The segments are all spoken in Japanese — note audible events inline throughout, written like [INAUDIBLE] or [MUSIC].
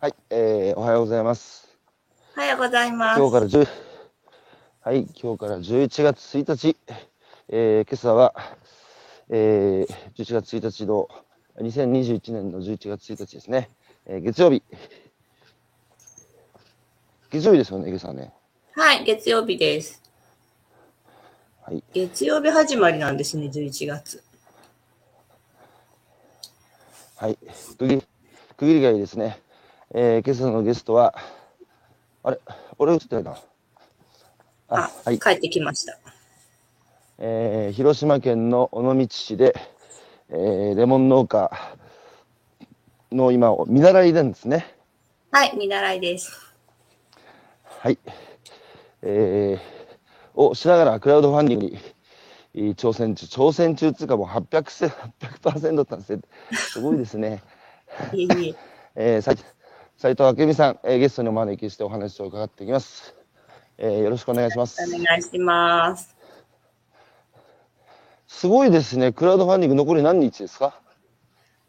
はい、えー、おはようございます。おはようございます。今日から10、はい、今日から11月1日、えー、今朝は、えー、11月1日の、2021年の11月1日ですね、えー、月曜日。月曜日ですよね、今朝ね。はい、月曜日です。はい。月曜日始まりなんですね、11月。はい。区切り、区切りがいいですね。えー、今朝のゲストは、あれ？俺映ってないな。あ、はい。帰ってきました。えー広島県の尾道市で、えーレモン農家の今を見習いなんですね。はい、見習いです。はい。えーをしながらクラウドファンディングにえー挑戦中、挑戦中っていうかもう800せ、800%だったんですね。すごいですね。いえいえ。[LAUGHS] えー、さい斉藤明美さん、えーゲストにお招きしてお話を伺っていきます。えーよろしくお願いします。お願いします。すごいですね。クラウドファンディング残り何日ですか？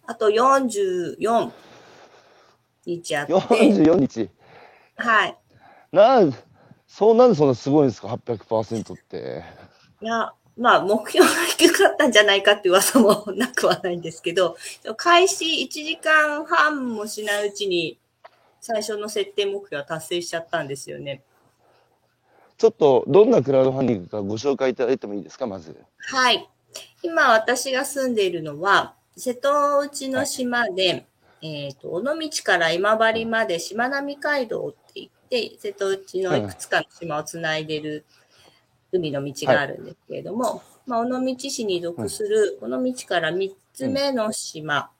あと44日あって、?44 日。はい。なん、そうなんでそんなすごいんですか ?800% って。いや、まあ、目標が低かったんじゃないかって噂もなくはないんですけど、開始1時間半もしないうちに、最初の設定目標は達成しちゃったんですよね。ちょっと、どんなクラウドファンディングかご紹介いただいてもいいですかまず。はい。今私が住んでいるのは、瀬戸内の島で、えっ、と、尾道から今治までしまなみ海道って言って、瀬戸内のいくつかの島をつないでる海の道があるんですけれども、まあ、尾道市に属する、尾道から3つ目の島、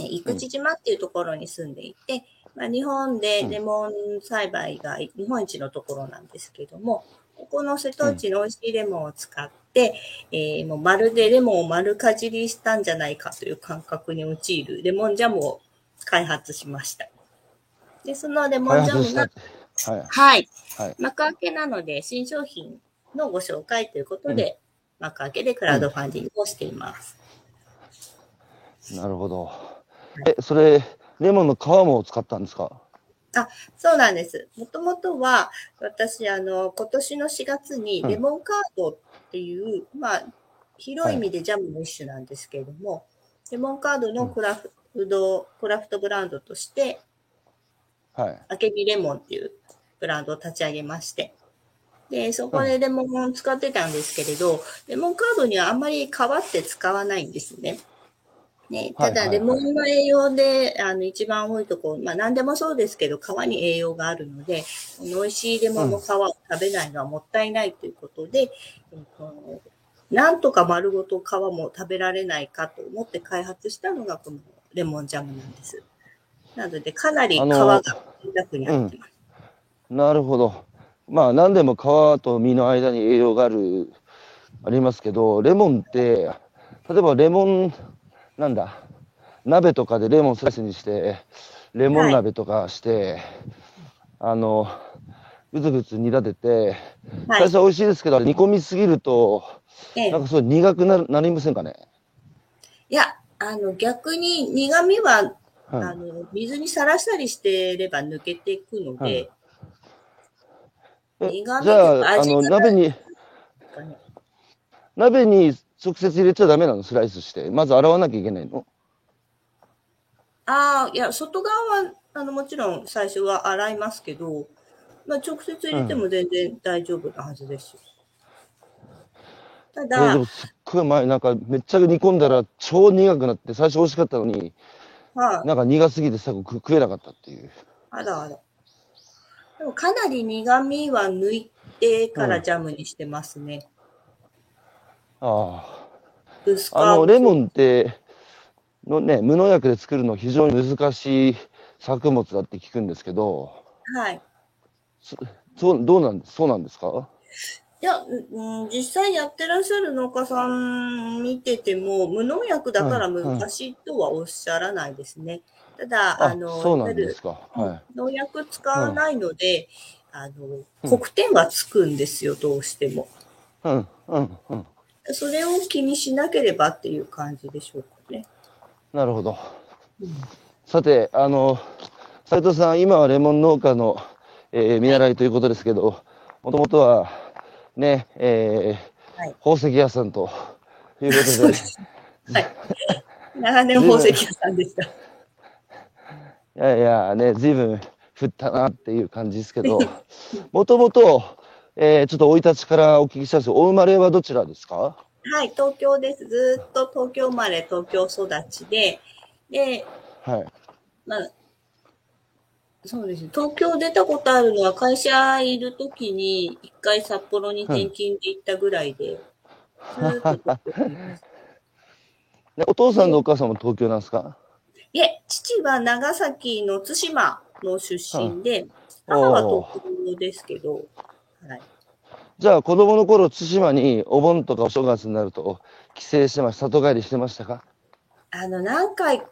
え生口島っていうところに住んでいて、まあ、日本でレモン栽培が日本一のところなんですけども、ここの瀬戸内の美味しいレモンを使って、えーもうまるでレモンを丸かじりしたんじゃないかという感覚に陥るレモンジャムを開発しました。で、そのレモ開ンジャムが、。はい。はい、はい。幕開けなので新商品のご紹介ということで、幕開けでクラウドファンディングをしています。なるほど。え、それ、レモンの皮も使ったんですか？あ、そうなんです。もともとは、私、あの、今年の4月にうんレモンカードっていう、まあ、広い意味でジャムの一種なんですけれども、レモンカードのクラフト、クラフトブランドとして、はい。あけびレモンっていうブランドを立ち上げまして、で、そこでレモンを使ってたんですけれど、レモンカードにはあんまり皮って使わないんですね。ね、ただ、レモンの栄養で、あの、一番多いところ、まあ何でもそうですけど、皮に栄養があるので、美味しいレモンの皮を食べないのはもったいないということで、えっとなんとか丸ごと皮も食べられないかと思って開発したのがこのレモンジャムなんです。なので、かなり皮が贅沢に入ってます。なるほど。まあ、何でも皮と実の間に栄養がある、ありますけど、レモンって、例えばレモン、なんだ、鍋とかでレモンスライスにして、レモン鍋とかして、あの、ぐつぐつ煮立てて、はい。最初は美味しいですけど、煮込みすぎると、ええ。なんかすごい苦くなるなりませんかね？いや、あの、逆に苦味は、はい。あの、水にさらしたりしてれば抜けていくので、はい。え苦味じゃあ、あの、鍋に、鍋に直接入れちゃダメなの？スライスして。まず洗わなきゃいけないの？ああ、いや、外側は、あの、もちろん最初は洗いますけど、まあ、直接入れても全然大丈夫なはずですよ。たえーだ、でもすっごい前、なんかめっちゃ煮込んだら超苦くなって、最初美味しかったのに、はい、なんか苦すぎて最後食食えなかったっていう。あらあら。でもかなり苦味は抜いてからジャムにしてますね。あ薄皮あ。あの、レモンって、のね、無農薬で作るの非常に難しい作物だって聞くんですけど、はい。そそう、どうなんです、そうなんですか？いや、うん、実際やってらっしゃる農家さん見てても、無農薬だから難しいとはおっしゃらないですね。ただ、あの、そうないんですか。はい。農薬使わないので、あの、黒点はつくんですよ、どうしても。うん、うん、うん。それを気にしなければっていう感じでしょうかね。なるほど。さて、あの、斉藤さん、今はレモン農家の、えー見習いということですけど、もともとは、ね、えーはい宝石屋さんということで、そうです。はい。長年宝石屋さんでした。いやいや、ね、ずいぶん降ったなっていう感じですけど、もともと、えーちょっと生い立ちからお聞きしたいんです。けど、お生まれはどちらですか？はい、東京です。ずーっと東京生まれ、東京育ちで、で、はい。まあ、そうですね。東京出たことあるのは会社いるときに一回札幌に転勤で行ったぐらいで、ずーっと東京にいお父さんとお母さんも東京なんですか？いえ、父は長崎の対馬の出身で、うん母は東京ですけど、はい。じゃあ子供の頃、対馬にお盆とかお正月になると帰省してました、里帰りしてましたか？あの、何回、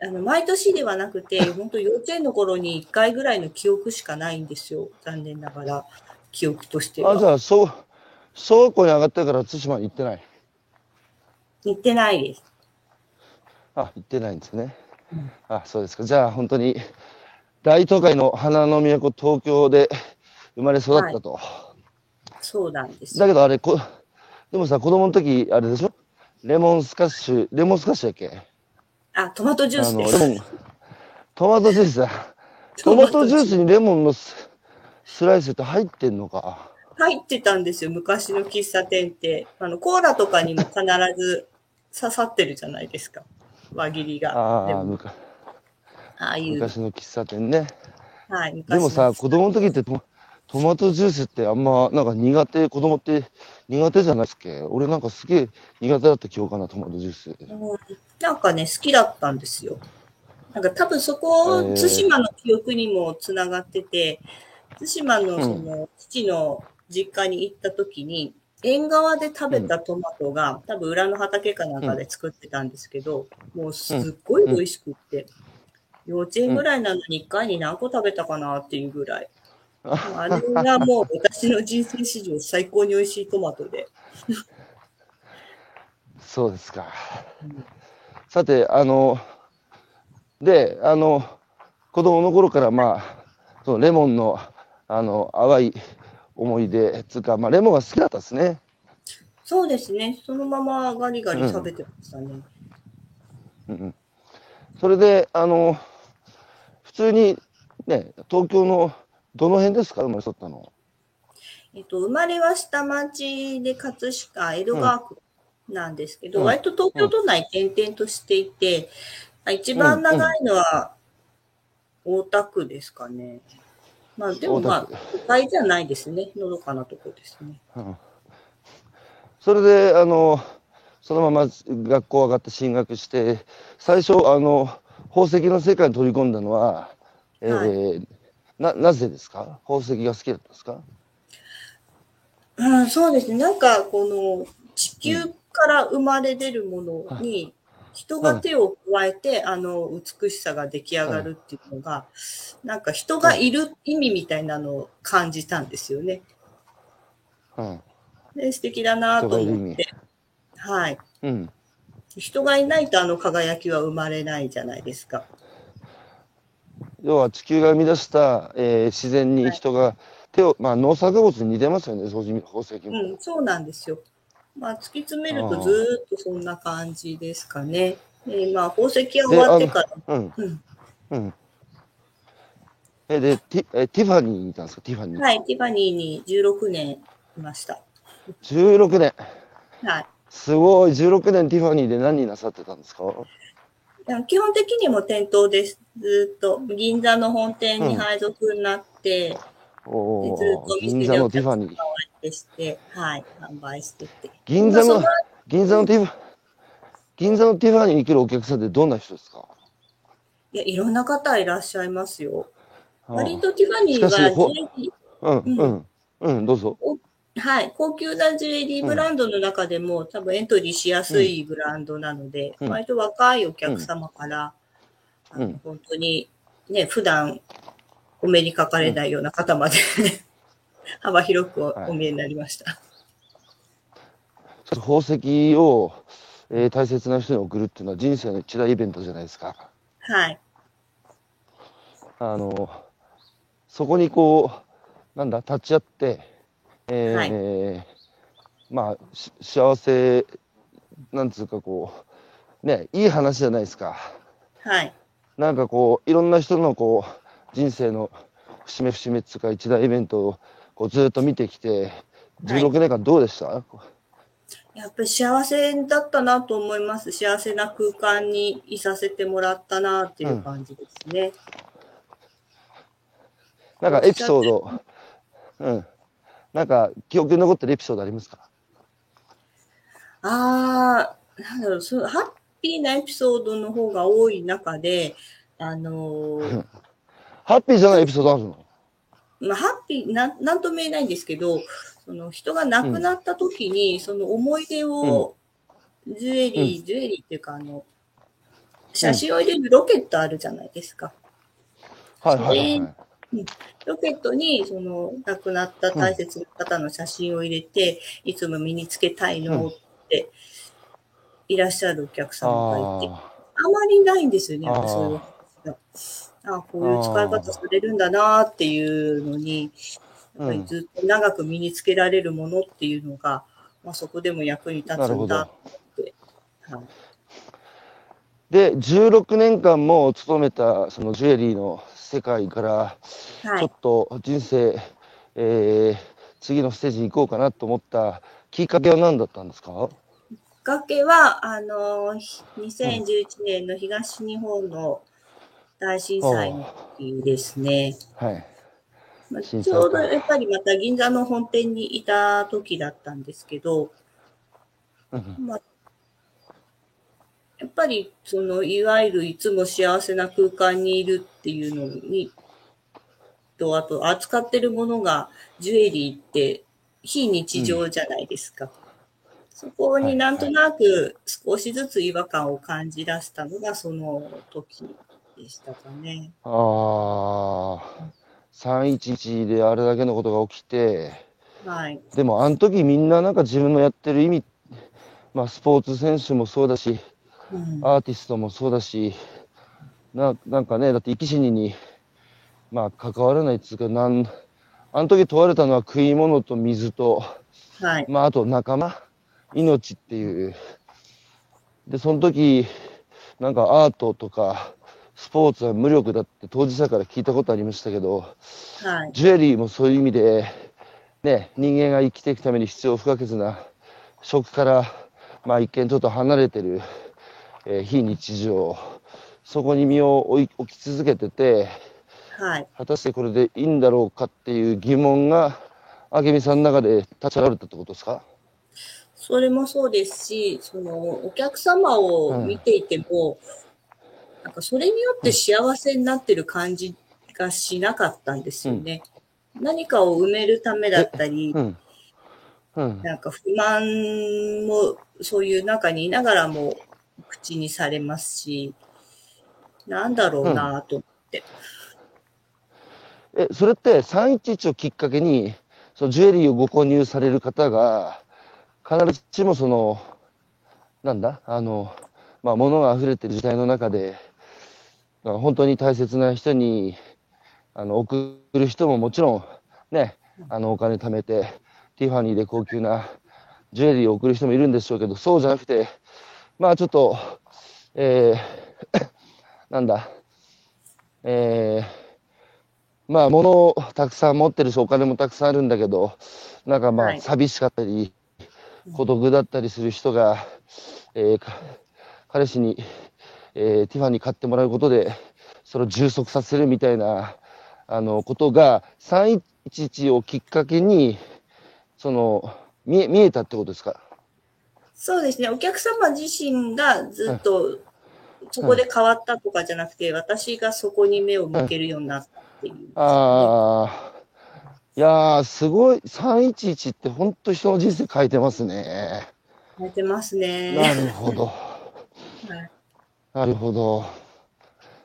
あの、毎年ではなくて、本当幼稚園の頃に1回ぐらいの記憶しかないんですよ。残念ながら、記憶としてあ、じは。ゃあ、小、小学校に上がってから対馬に行ってない？行ってないです。あ、行ってないんですね。あ、そうですか。じゃあ、本当に、大都会の花の都、東京で生まれ育ったと。そうなんですよ。だけど、あれ、こ、でもさ、子供の時、あれでしょ？レモンスカッシュ、レモンスカッシュだっけ？あ、トマトジュースです。レモン、トマトジュースだ。[LAUGHS] トマトジュースにレモンのススライスって入ってんのか？入ってたんですよ、昔の喫茶店って。あの、コーラとかにも必ず刺さってるじゃないですか。輪切りが。ああ、でもむかああいう。昔の喫茶店ね。はい、昔でもさ、の子供の時ってトトマトジュースってあんま、なんか苦手、子供って苦手じゃないっすっけ？俺なんかすげえ苦手だった記憶かな、トマトジュース。うんなんかね、好きだったんですよ。なんか多分そこ、対馬の記憶にもつながってて、対馬のうんその、父の実家に行った時に、縁側で食べたトマトが、多分裏の畑かなんかで作ってたんですけど、もうすっごい美味しくって、幼稚園ぐらいなのに1回に何個食べたかなっていうぐらい。あれがもう私の人生史上最高に美味しいトマトで。そうですか。さて、あの、で、あの、子供の頃からまあ、そのレモンの、あの、淡い思い出、つうか、まあ、レモンが好きだったですね。そうですね。そのままガリガリ食べてましたね。うんうん。それで、あの、普通に、ね、東京の、どの辺ですか生まれ育ったの？えっと、生まれは下町で葛飾、江戸川区なんですけど、うん割と東京都内転々としていて、まあ一番長いのは大田区ですかね。まあでもまあ都会じゃないですね。のどかなとこですね。うんそれで、あの、そのまま学校上がって進学して、最初、あの、宝石の世界に取り込んだのは、えーはな、なぜですか？宝石が好きだったんですか？うん、そうですね。なんか、この地球から生まれ出るものに、人が手を加えて、あの、美しさが出来上がるっていうのが、なんか人がいる意味みたいなのを感じたんですよね。うん。で、素敵だなと思って。はい。うん。人がいないとあの輝きは生まれないじゃないですか。要は地球が生み出した、えー自然に人が手を、まあ農作物に似てますよね、宝石も。うん、そうなんですよ。まあ、突き詰めるとずーっとそんな感じですかね。で、まあ、宝石が終わってから、うん。うん。うん。え、で、ティえティファニーにいたんですか？ティファニー。はい、ティファニーに16年いました。16年。はい。すごい、16年ティファニーで何なさってたんですか？基本的にも店頭です。ずーっと銀座の本店に配属になって、でおずーっと店で座のお客様をティファニー。相手して、はい、販売してて。銀座の銀座のティファ、銀座のティファニーに来るお客さんってどんな人ですか？いや、いろんな方いらっしゃいますよ。割とティファニーはうん、うん、うん、どうぞ。はい、高級な JD ブランドの中でも、多分エントリーしやすいブランドなので、うん。割と若いお客様から、あのうん。本当にね、普段お目にかかれないような方まで、幅広くお見えになりました。ちょっと宝石を、えー大切な人に送るっていうのは人生の一大イベントじゃないですか。はい。あの、そこにこう、なんだ、立ち会って、えーまあ、し幸せ、なんつうかこう、ね、いい話じゃないですか。はい。なんかこう、いろんな人のこう、人生の節目節目っつうか一大イベントをこうずっと見てきて、16年間どうでした、やっぱり幸せだったなと思います。幸せな空間にいさせてもらったなっていう感じですね。なんかエピソード、うん。なんか記憶に残ってるエピソードありますか？ああ、なんだろう、そうハッピーなエピソードの方が多い中で、あのー [LAUGHS] ハッピーじゃないエピソードあるの？まあ、ハッピーなん、なんとも言えないんですけど、その人が亡くなった時に、その思い出を、ジュエリー、ジュエリーっていうか、あの、写真を入れるロケットあるじゃないですか。はいはいはいはい。ロケットに、その、亡くなった大切な方の写真を入れて、いつも身につけたいのって、いらっしゃるお客様がいて、ああまりないんですよね、やっぱあーそういう話が。あこういう使い方されるんだなっていうのに、やっぱりずっと長く身につけられるものっていうのが、まあ、そこでも役に立つんだど。って。はいで、16年間も勤めたそのジュエリーの世界から、はいちょっ。と人生、えー次のステージに行こうかなと思ったきっかけは何だったんですか？きっかけは、あの、ひ2011年の東日本の大震災ですね。はい。まあちょうどやっぱりまた銀座の本店にいた時だったんですけど、うんまあ、やっぱり、その、いわゆるいつも幸せな空間にいるっていうのに、と、あと、扱ってるものが、ジュエリーって、非日常じゃないですか。そこになんとなく少しずつ違和感を感じ出したのがその時でしたかね。ああ、311であれだけのことが起きて、はい。でもあの時みんななんか自分のやってる意味、まあスポーツ選手もそうだし、うんアーティストもそうだし、ななんかね、だって生き死にに、まあ関わらないっつうか、なん、あの時問われたのは食い物と水と、はい。まああと仲間、命っていう。で、その時、なんかアートとか、スポーツは無力だって当事者から聞いたことありましたけど、はい。ジュエリーもそういう意味で、ね、人間が生きていくために必要不可欠な食から、まあ一見ちょっと離れてる、えー非日常、そこに身を置き続けてて、はい。果たしてこれでいいんだろうかっていう疑問が、明美さんの中で立ち上がるってことですか？それもそうですし、その、お客様を見ていても、なんかそれによって幸せになってる感じがしなかったんですよね。何かを埋めるためだったり、うん。うん。なんか不満もそういう中にいながらも口にされますし、なんだろうなと思って。え、それって311をきっかけに、そのジュエリーをご購入される方が、必ずしもその、なんだ、あの、まあ、物が溢れてる時代の中で、だから本当に大切な人に、あの、送る人ももちろん、ね、あの、お金貯めて、ティファニーで高級なジュエリーを送る人もいるんでしょうけど、そうじゃなくて、まあ、ちょっと、えー、[COUGHS] なんだ、えー、まあ、物をたくさん持ってるし、お金もたくさんあるんだけど、なんかまあ、はい。寂しかったり、孤独だったりする人が、えーか彼氏に、えーティファニー買ってもらうことで、それを充足させるみたいな、あの、ことが、311をきっかけに、その、見え、見えたってことですか？そうですね。お客様自身がずっとそこで変わったとかじゃなくて、私がそこに目を向けるようになったっていう、ああ、いやー、すごい、311って本当人の人生変えてますね。変えてますね。なるほど。はいなるほど。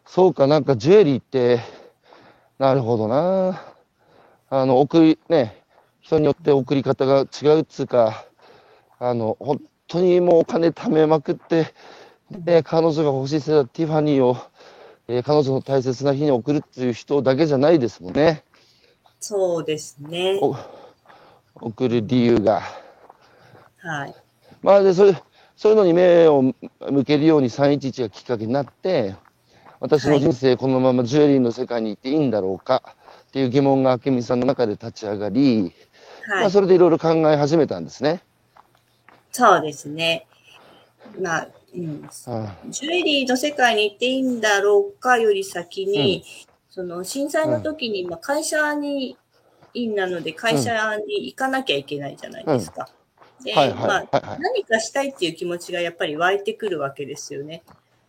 そうか、なんかジュエリーって、なるほどな。あの、送り、ね、人によって送り方が違うっつうか、あの、本当にもうお金貯めまくって、で、彼女が欲しいせいだティファニーをえー彼女の大切な日に送るっていう人だけじゃないですもんね。そうですね。お送る理由が。はい。まあで、それ、そういうのに目を向けるように311がきっかけになって、私の人生このままジュエリーの世界に行っていいんだろうかっていう疑問が明美さんの中で立ち上がり、まあはい。それでいろいろ考え始めたんですね。そうですね。まあ、うん。あジュエリーの世界に行っていいんだろうかより先に、その震災の時に、まあ、会社に員なので会社に行かなきゃいけないじゃないですか。で、まあ何かしたいっていう気持ちがやっぱり湧いてくるわけですよね。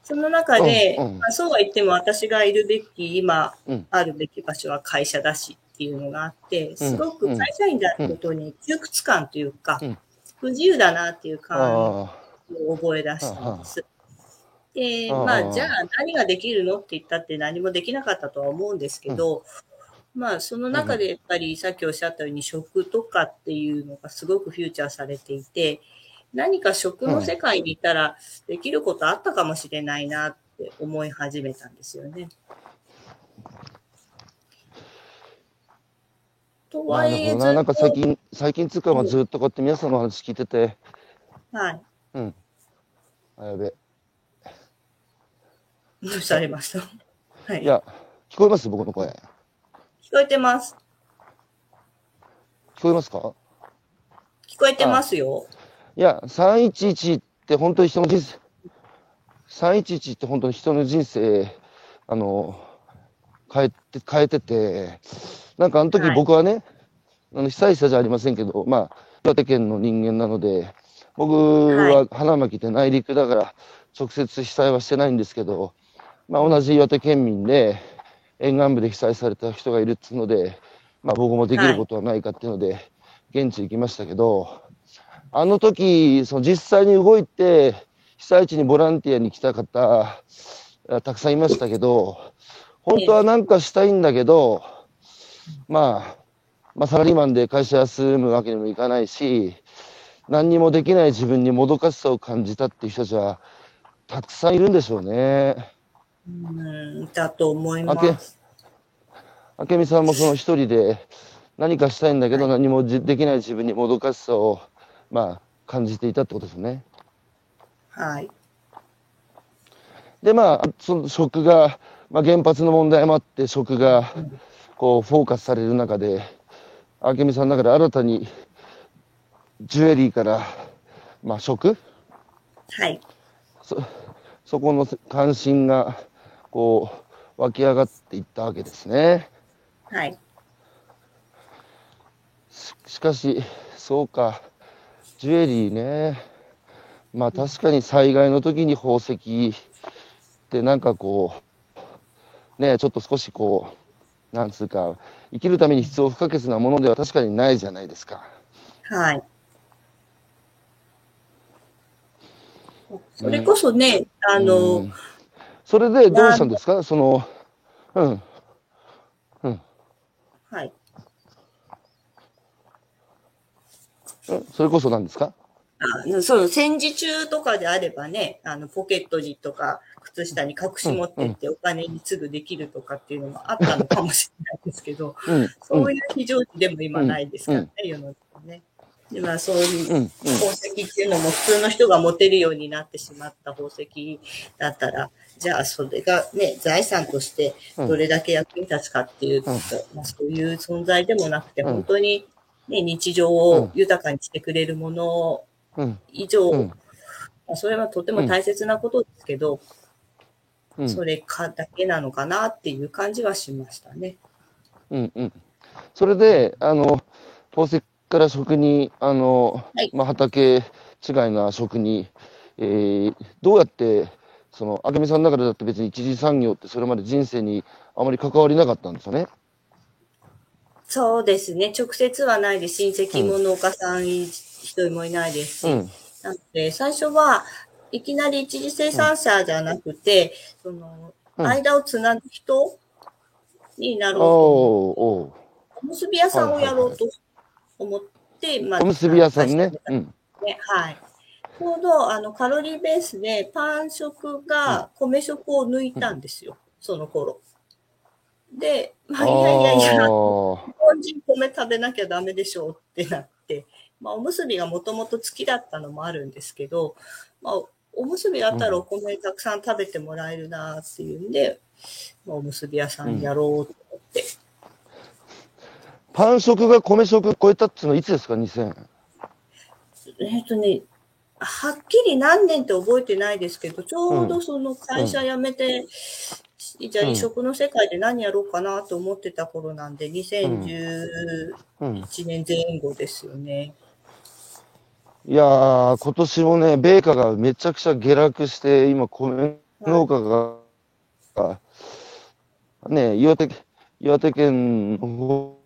その中で、うんうん。まあ、そうは言っても私がいるべき、今うん。あるべき場所は会社だしっていうのがあって、すごくうん会社員であることに窮屈感というか、うん不自由だなっていう感あを覚え出したんです。で、まあ、じゃあ何ができるのって言ったって何もできなかったとは思うんですけど、まあ、その中でやっぱりさっきおっしゃったように食とかっていうのがすごくフューチャーされていて、何か食の世界にいたらできることあったかもしれないなって思い始めたんですよね。とあ。なはいえな。なんか最近、最近つうか、まあずっとこうやって皆さんの話聞いてて、とはい。うん。あ、やべ。どうされました？[LAUGHS] はい。いや、聞こえます？僕の声。聞こえてます。聞こえますか？聞こえてますよ。いや、311って本当に人の人生、311って本当に人の人生、あの、変えて、変えてて、なんかあの時はい。僕はね、あの被災者じゃありませんけど、まあ、岩手県の人間なので、僕は花巻って内陸だから、直接被災はしてないんですけど、まあ同じ岩手県民で、沿岸部で被災された人がいるっていうので、まあ僕もできることはないかっていうので、現地行きましたけど、あの時、その実際に動いて、被災地にボランティアに来た方、あたくさんいましたけど、本当はなんかしたいんだけど、まあ、まあ、サラリーマンで会社休むわけにもいかないし、何にもできない自分にもどかしさを感じたっていう人たちは、たくさんいるんでしょうね。うん、だと思います。明美さんもその一人で何かしたいんだけど何もじできない自分にもどかしさを、まあ、感じていたってことですね。はい。で、まあ、その食が、まあ、原発の問題もあって、食が、こう、フォーカスされる中で、明美さんの中で新たに、ジュエリーから、まあ、食？はい。そ、そこの関心が、こう、湧き上がっていったわけですね。はい。ししかし、そうか、ジュエリーね。まあ確かに災害の時に宝石ってなんかこう、ね、ちょっと少しこう、なんつうか、生きるために必要不可欠なものでは確かにないじゃないですか。はい。それこそね、あうのん、それでどうしたんですか？その、うん、はい。うん。それこそなんですか？あその戦時中とかであればね、あの、ポケット時とか、靴下に隠し持ってってお金にすぐできるとかっていうのもあったのかもしれないですけど、うん、そういう非常時でも今ないですからね、世の中ね。で、まあそういううん、うん、宝石っていうのも普通の人が持てるようになってしまった宝石だったら、じゃあそれがね、財産としてどれだけ役に立つかっていうと、うん。まあ、そういう存在でもなくて、うん。本当に、ね、日常を豊かにしてくれるものうん、以上、うんまあ、それはとても大切なことですけど、うん、それかだけなのかなっていう感じはしましたね。うんうん。それで、あの、宝石から食に、あの、はいまあ、畑違いな食に、えーどうやって、その、明美さんの中でだって別に一次産業ってそれまで人生にあまり関わりなかったんですよね？そうですね。直接はないです。親戚も農家さん一人もいないですし。うん。なので、最初はいきなり一次生産者じゃなくて、その、うん間をつなぐ人になろうとおむすび屋さんをやろうと思って、まーおむすび屋さんね。あのうん。ねはい。ちょうど、あの、カロリーベースでパン食が米食を抜いたんですよ。その頃。で、まあ、いやいやいや、日あ本人米食べなきゃダメでしょうってなって、まあ、おむすびがもともと好きだったのもあるんですけど、まあ、おむすびあったらお米たくさん食べてもらえるなっていうんで、まあ、おむすび屋さんやろうと思って。ーパン食が米食超えたっていうのはいつですか ?2000。えっ、とね、はっきり何年って覚えてないですけど、ちょうどその会社辞めて、じゃあうん移植の世界で何やろうかなと思ってた頃なんで、2011うん。年前後ですよね。いやー、今年もね、米価がめちゃくちゃ下落して、今、米農家が、がね、岩手、岩手県の方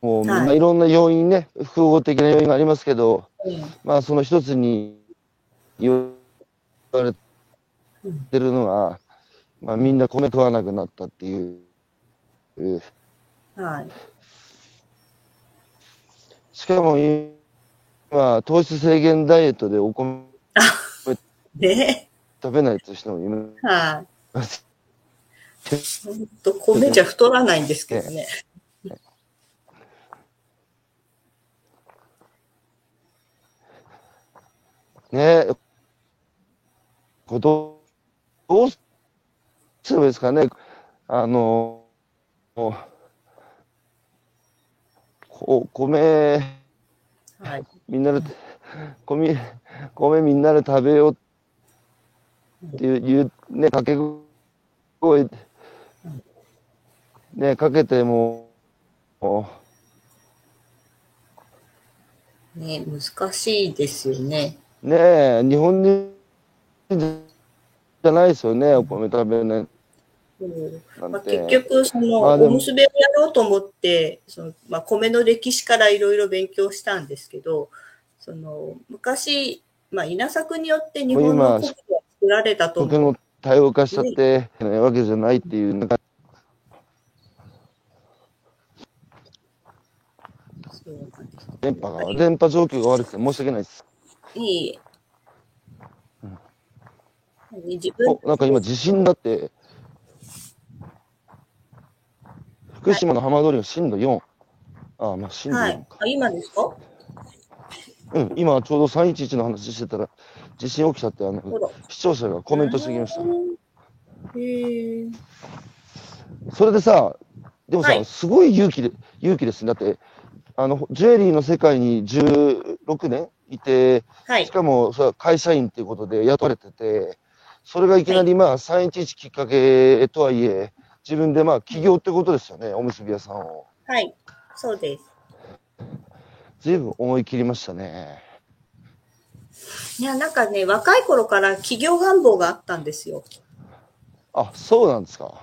も、まあ、いろんな要因ね、複合的な要因がありますけど、うんまあ、その一つに言われてるのが、まあ、みんな米食わなくなったっていう。えはい。しかも今、糖質制限ダイエットでお米ね食べないっていう人もいる。はい。ほんと、米じゃ太らないんですけどね。ねえ、これどう、すればいいですかね？あの、こう米、はい。みんなで、米、米みんなで食べようっていう、ね、掛け声、ね、かけても、もね難しいですよね。うねえ、日本人じゃないですよね、お米食べないうんまあ、なんて。結局、その、おむすびをやろうと思って、その、まあ、米の歴史からいろいろ勉強したんですけど、その、昔、まあ、稲作によって日本の米が作られたと。とても多様化しちゃって、ね、わけじゃないっていう、電波が、電波状況が悪くて申し訳ないです。いいえ。自分お、なんか今地震だって、福島の浜通りが震度4。ああ、まあ震度4か。。はいあ、今ですか？うん、今ちょうど311の話してたら、地震起きたって、あの。視聴者がコメントしてきました。へえ。それでさ、でもさ、はいすごい勇気で、勇気ですね。だって、あの、ジュエリーの世界に16年いて、はいし。かも、そ会社員っていうことで雇われてて、それがいきなりまあ、311きっかけとはいえ、自分でまあ、起業ってことですよね、おむすび屋さんを。はい。そうです。ずいぶん思い切りましたね。いや、なんかね、若い頃から企業願望があったんですよ。あ、そうなんですか。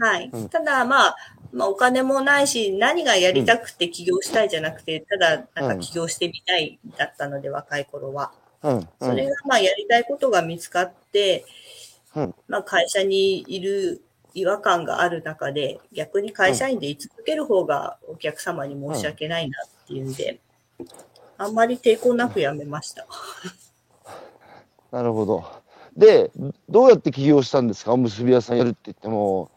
はい。うんただ、まあ、まあ、お金もないし、何がやりたくて起業したいじゃなくて、ただ、なんか起業してみたいだったので、若い頃は。うん、うそれん。がまあやりたいことが見つかって、うんまあ会社にいる違和感がある中で、逆に会社員で居続ける方がお客様に申し訳ないなっていうんで、あんまり抵抗なく辞めました。[LAUGHS] なるほど。で、どうやって起業したんですか？おむすび屋さんやるって言っても、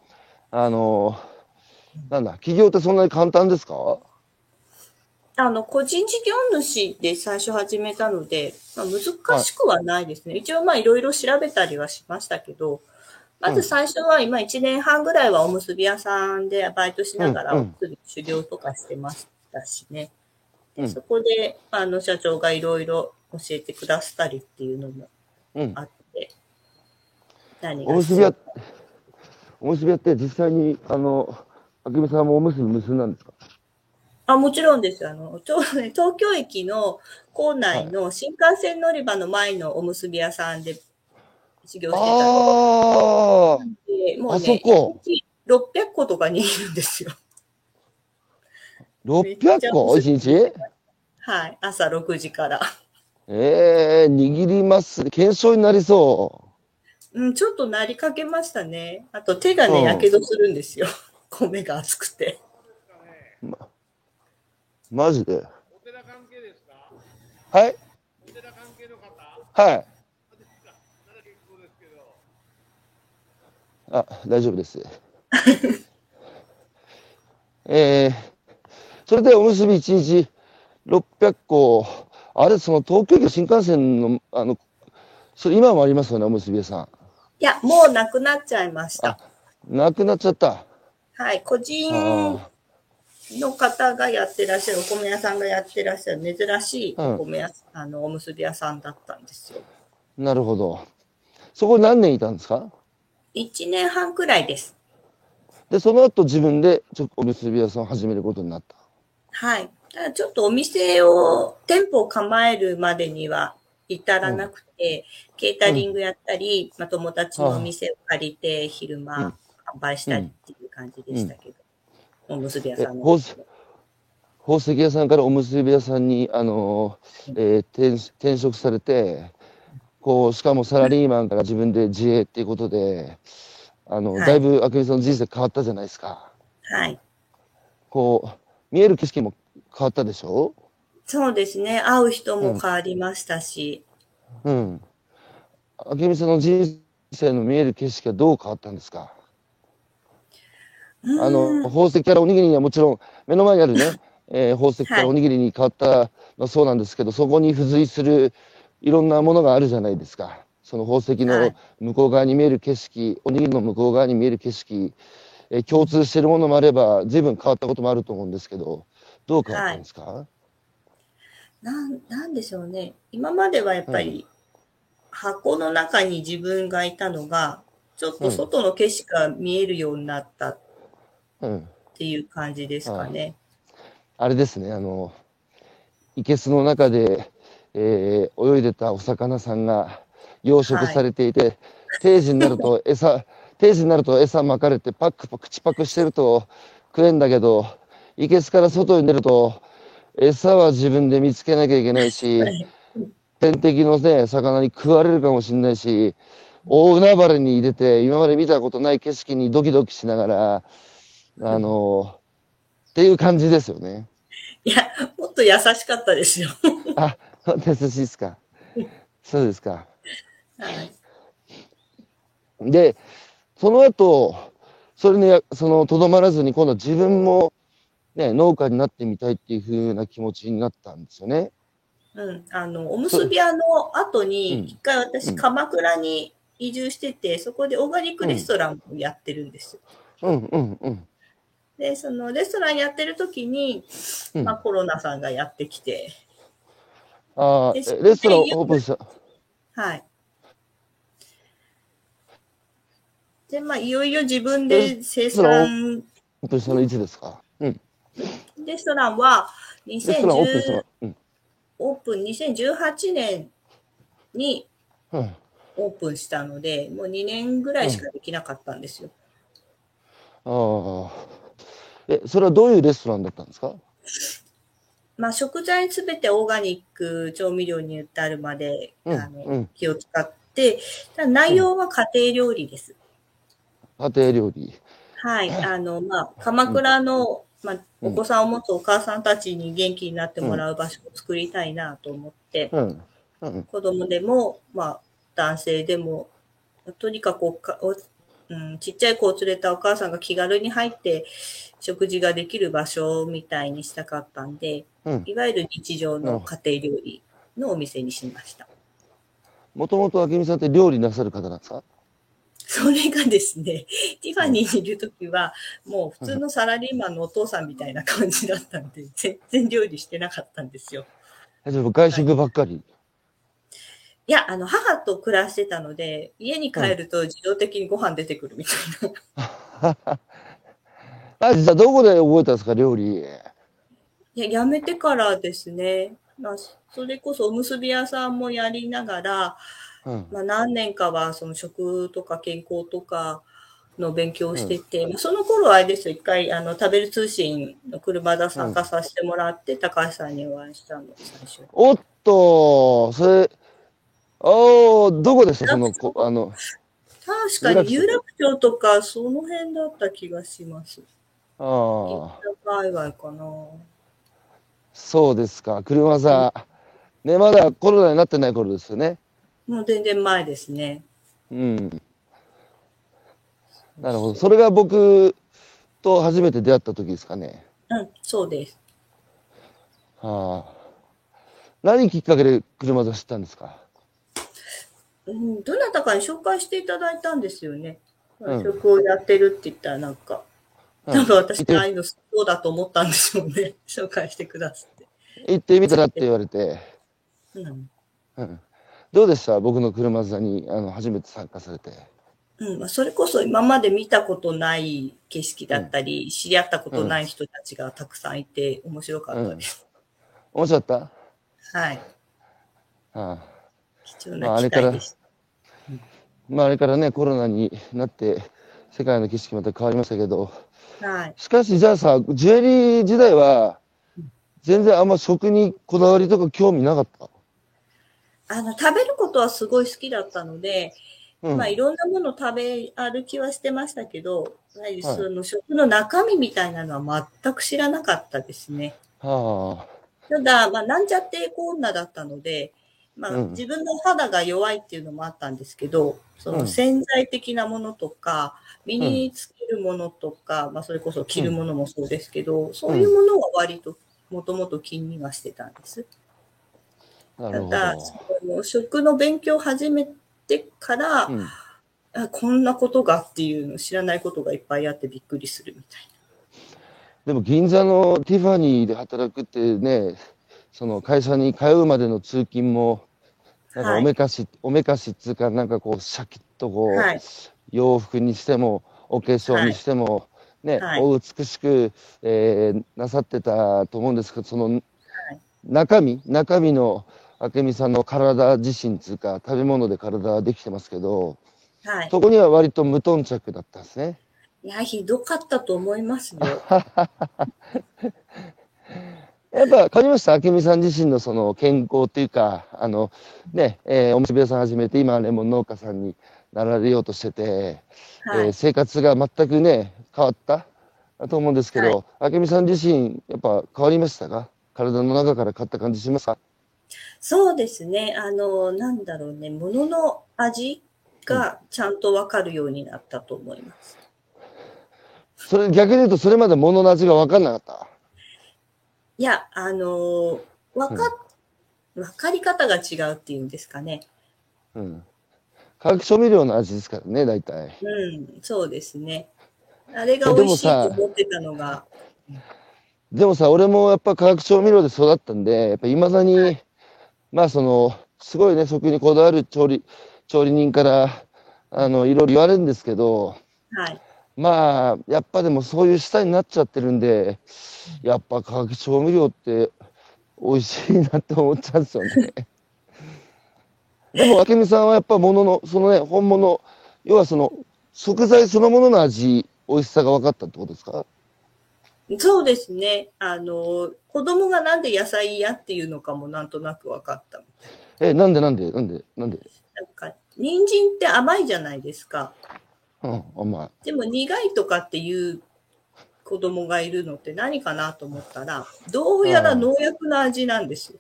あの、なんだ、起業ってそんなに簡単ですか？あの、個人事業主で最初始めたので、まあ、難しくはないですね。一応まあいろいろ調べたりはしましたけど、まず最初は今1年半ぐらいはおむすび屋さんでバイトしながらうんうんおむすび修行とかしてましたしね。うんでそこで、あの、社長がいろいろ教えてくださったりっていうのもうん。あって、何おむすび屋おむすび屋って実際に、あの、あくみさんもおむすび結んだんですか？あ、もちろんです。あの、ちょうどね、東京駅の構内の新幹線乗り場の前のおむすび屋さんで修行してたのああで、もうあね、そこ1日600個とか握るんですよ。600個？一日？はい。朝6時から。ええ握ります。検証になりそうん、ちょっとなりかけましたね。あと手がね、うんやけどするんですよ。[LAUGHS] 米が熱くて。う。マジで。お寺関係ですか？はいお寺関係の方はい。なら結構ですけど。あ、大丈夫です。[LAUGHS] えー、それでおむすび1日600個、あれ、その東京駅新幹線の、あの、それ今もありますよね、おむすび屋さん。いや、もうなくなっちゃいました。なくなっちゃった。はい。個人あの方がやってらっしゃる、お米屋さんがやってらっしゃる珍しいうんお米屋、あの、おむすび屋さんだったんですよ。あ、なるほど。そこ何年いたんですか？1年半くらいです。で、その後自分でちょっとおむすび屋さんを始めることになった。はい。ただちょっとお店を、店舗を構えるまでには至らなくて、ケータリングやったり、まあ、友達のお店を借りて昼間うん販売したりっていう感じでしたけど、おむすび屋えさんの。宝石屋さんからおむすび屋さんに、あのーえー転転職されて、こう、しかもサラリーマンから自分で自営っていうことで、あの、はいだいぶあくみさんの人生変わったじゃないですか。はい。こう、見える景色も変わったでしょ？そうですね。会う人も変わりましたし、うん。あけみさんの人生の見える景色はどう変わったんですか？あの、宝石からおにぎりにはもちろん、目の前にあるね、えー宝石からおにぎりに変わったのはそうなんですけど、そこに付随するいろんなものがあるじゃないですか。その宝石のはい向こう側に見える景色、おにぎりの向こう側に見える景色、えー共通しているものもあれば、随分変わったこともあると思うんですけど、どう変わったんですか、なん、なんでしょうね。今まではやっぱり、箱の中に自分がいたのが、ちょっと外の景色が見えるようになったっうん。ていう感じですかね。あれですね、あの、生けすの中で、えー泳いでたお魚さんが養殖されていて、定時になると [LAUGHS] 餌、定時になると餌巻かれてパックパク口パクしてると食えんだけど、生けすから外に出ると、餌は自分で見つけなきゃいけないし、天敵のね、魚に食われるかもしれないし、大海原に出て、今まで見たことない景色にドキドキしながら、あの、っていう感じですよね。いや、もっと優しかったですよ。あ、優しいですか。そうですか。はい。で、その後、それに、その、とどまらずに、今度は自分も、ね、農家になってみたいっていう風な気持ちになったんですよね。うん。あの、おむすび屋の後うんに、一回私、うん鎌倉に移住してて、そこでオーガニックレストランをやってるんですよ。うん、うん、うん。で、そのレストランやってる時に、うんまあコロナさんがやってきて、ああ、レストランオープンした。はい。で、まあ、いよいよ自分で生産、オープンしたのいつですか？うん。レストランはレストランオープンした2010の。うん。オープン2018年にうん。オープンしたので、もう2年ぐらいしかできなかったんですよ。ああ。え、それはどういうレストランだったんですか？まあ、食材すべてオーガニック調味料に至るまで、うんあのうん気を使って、内容は家庭料理です。家庭料理。はい。あの、まあ、鎌倉の、まあ、うんお子さんを持つお母さんたちに元気になってもらう場所を作りたいなと思って、うん。うん。子供でも、まあ、男性でも、とにかくおかお、うん、ちっちゃい子を連れたお母さんが気軽に入って食事ができる場所みたいにしたかったんで、うん。いわゆる日常の家庭料理のお店にしました。もともと明美さんって料理なさる方なんですか？それがですね、ティファニーにいるときは、もう普通のサラリーマンのお父さんみたいな感じだったんで、全然料理してなかったんですよ。外食ばっかり？いや、あの、母と暮らしてたので、家に帰ると自動的にご飯出てくるみたいな。[LAUGHS] あ、実はどこで覚えたんですか、料理。いや、やめてからですね、まあ、それこそおむすび屋さんもやりながら、うん。まあ、何年かはその食とか健康とかの勉強をしてて、まあその頃はあれですよ、一回あの食べる通信の車で参加させてもらって、高橋さんにお会いしたの、最初。おっと、それ、おー、どこでした？その、こあの、確かに有楽町とかその辺だった気がします。ああ、界隈かな。そうですか。車座。ね、まだコロナになってない頃ですよね。もう全然前ですね。うん。なるほど。それが僕と初めて出会った時ですかね。うん、そうです。はあ。何きっかけで車座知ったんですか？うん、どなたかに紹介していただいたんですよね。うん食をやってるって言ったらなんか、うん多分私行ってああいうのそうだと思ったんでしょうね。[LAUGHS] 紹介してくださって。行ってみたらって言われて、うん。うん。どうでした？僕の車座にあの初めて参加されて。うんまあ、それこそ今まで見たことない景色だったり、知り合ったことない人たちがたくさんいて面白かったです。面白かっはい。たはあ。貴重な機会でした。まああれからね、コロナになって、世界の景色また変わりましたけど、はい。しかしじゃあさ、ジュエリー時代は、全然あんま食にこだわりとか興味なかった？あの、食べることはすごい好きだったので、うん。まあいろんなもの食べ歩きはしてましたけど、やはいその食の中身みたいなのは全く知らなかったですね。はただ、まあ、なんちゃってエコ女だったので、まあ、うん。自分の肌が弱いっていうのもあったんですけど、そうん。の潜在的なものとか、身につけるものとか、まあ、それこそ着るものもそうですけど、そういうものは割ともともと気にはしてたんです。ただ、その食の勉強を始めてから、うん。あこんなことがっていうのを知らないことがいっぱいあってびっくりするみたいでも銀座のティファニーで働くってね、その会社に通うまでの通勤も、なんかはいおめかし、おめかしっつうか、なんかこう、シャキッとこう、な。はい。洋服にしても、お化粧にしても、ね、はいお美しく、えーなさってたと思うんですけど、その、中身、中身の明美さんの体自身つうか、食べ物で体はできてますけど、はい。そこには割と無頓着だったんですね。いや、ひどかったと思いますよ。[LAUGHS] やっぱ感じました明美さん自身のその健康っていうか、あの、ね、えーおむすび屋さん始めて、今はレモン農家さんになられようとしてて、はい。えー生活が全くね、変わった？と思うんですけど、明美さん自身、やっぱ変わりましたか？体の中から変わった感じしますか？そうですね。あの、なんだろうね、ものの味がちゃんとわかるようになったと思います。それ逆に言うと、それまで物の味が分かんなかった？いや、あの、わか、わかり方が違うっていうんですかね。うん。化学調味料の味ですからね、大体。うん、そうですね。あれが美味しいと思ってたのが、でもさ、俺もやっぱ化学調味料で育ったんで、やっぱ未だに、まあその、すごいね、食にこだわる調理、調理人から、あの、いろいろ言われるんですけど、はい。まあ、やっぱでもそういう舌になっちゃってるんで、やっぱ化学調味料って美味しいなって思っちゃうんですよね。でも、明美さんはやっぱものの、そのね、本物、要はその、食材そのものの味、美味しさが分かったってことですか？そうですね。あの、子供がなんで野菜嫌っていうのかもなんとなく分かった。え、なんでなんで？なんで？なんで？なんか、人参って甘いじゃないですか。うん、甘い。でも苦いとかっていう子供がいるのって何かなと思ったら、どうやら農薬の味なんですよ。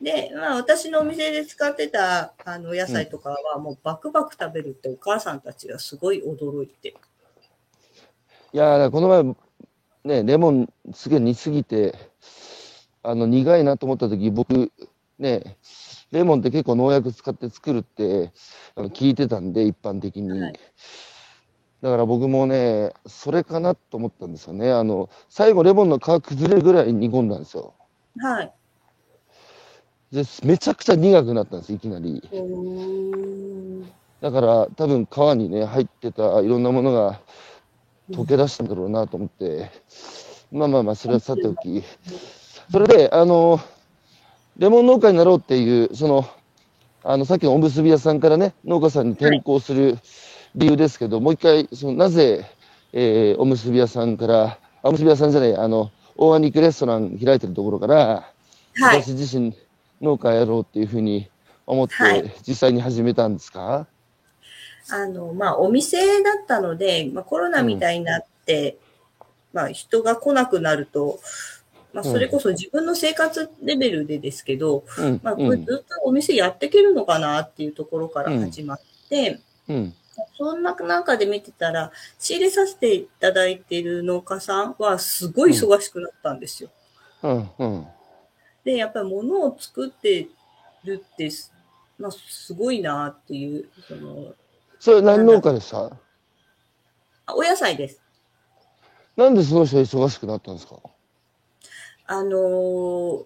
で、まあ私のお店で使ってたあの野菜とかはもうバクバク食べるってお母さんたちがすごい驚いて。いやこの前、ね、レモンすげえ煮すぎて、あの、苦いなと思った時、僕、ね、レモンって結構農薬使って作るって、聞いてたんで、一般的に。はいだから僕もね、それかなと思ったんですよね。あの、最後レモンの皮崩れるぐらい煮込んだんですよ。はい。で、めちゃくちゃ苦くなったんです、いきなり。だから多分皮にね、入ってたいろんなものが溶け出したんだろうなと思って、まあまあまあ、それはさておき。それで、あの、レモン農家になろうっていう、その、あの、さっきのおむすび屋さんからね、農家さんに転校する理由ですけど、もう一回、その、なぜ、えーおむすび屋さんから、あおむすび屋さんじゃない、あの、大和肉レストラン開いてるところから、はい。私自身農家やろうっていうふうに思って、はい。実際に始めたんですか？あの、まあ、お店だったので、まあ、コロナみたいになって、まあ、人が来なくなると、まあ、それこそ自分の生活レベルでですけど、うん、まあ、こうん、れずっとお店やっていけるのかなっていうところから始まって、うん、そんな中で見てたら、仕入れさせていただいている農家さんはすごい忙しくなったんですよ。うん、うん。で、やっぱり物を作ってるって、まあ、すごいなっていう、その、それ何農家でした？あお野菜です。なんでその人忙しくなったんですか？あのー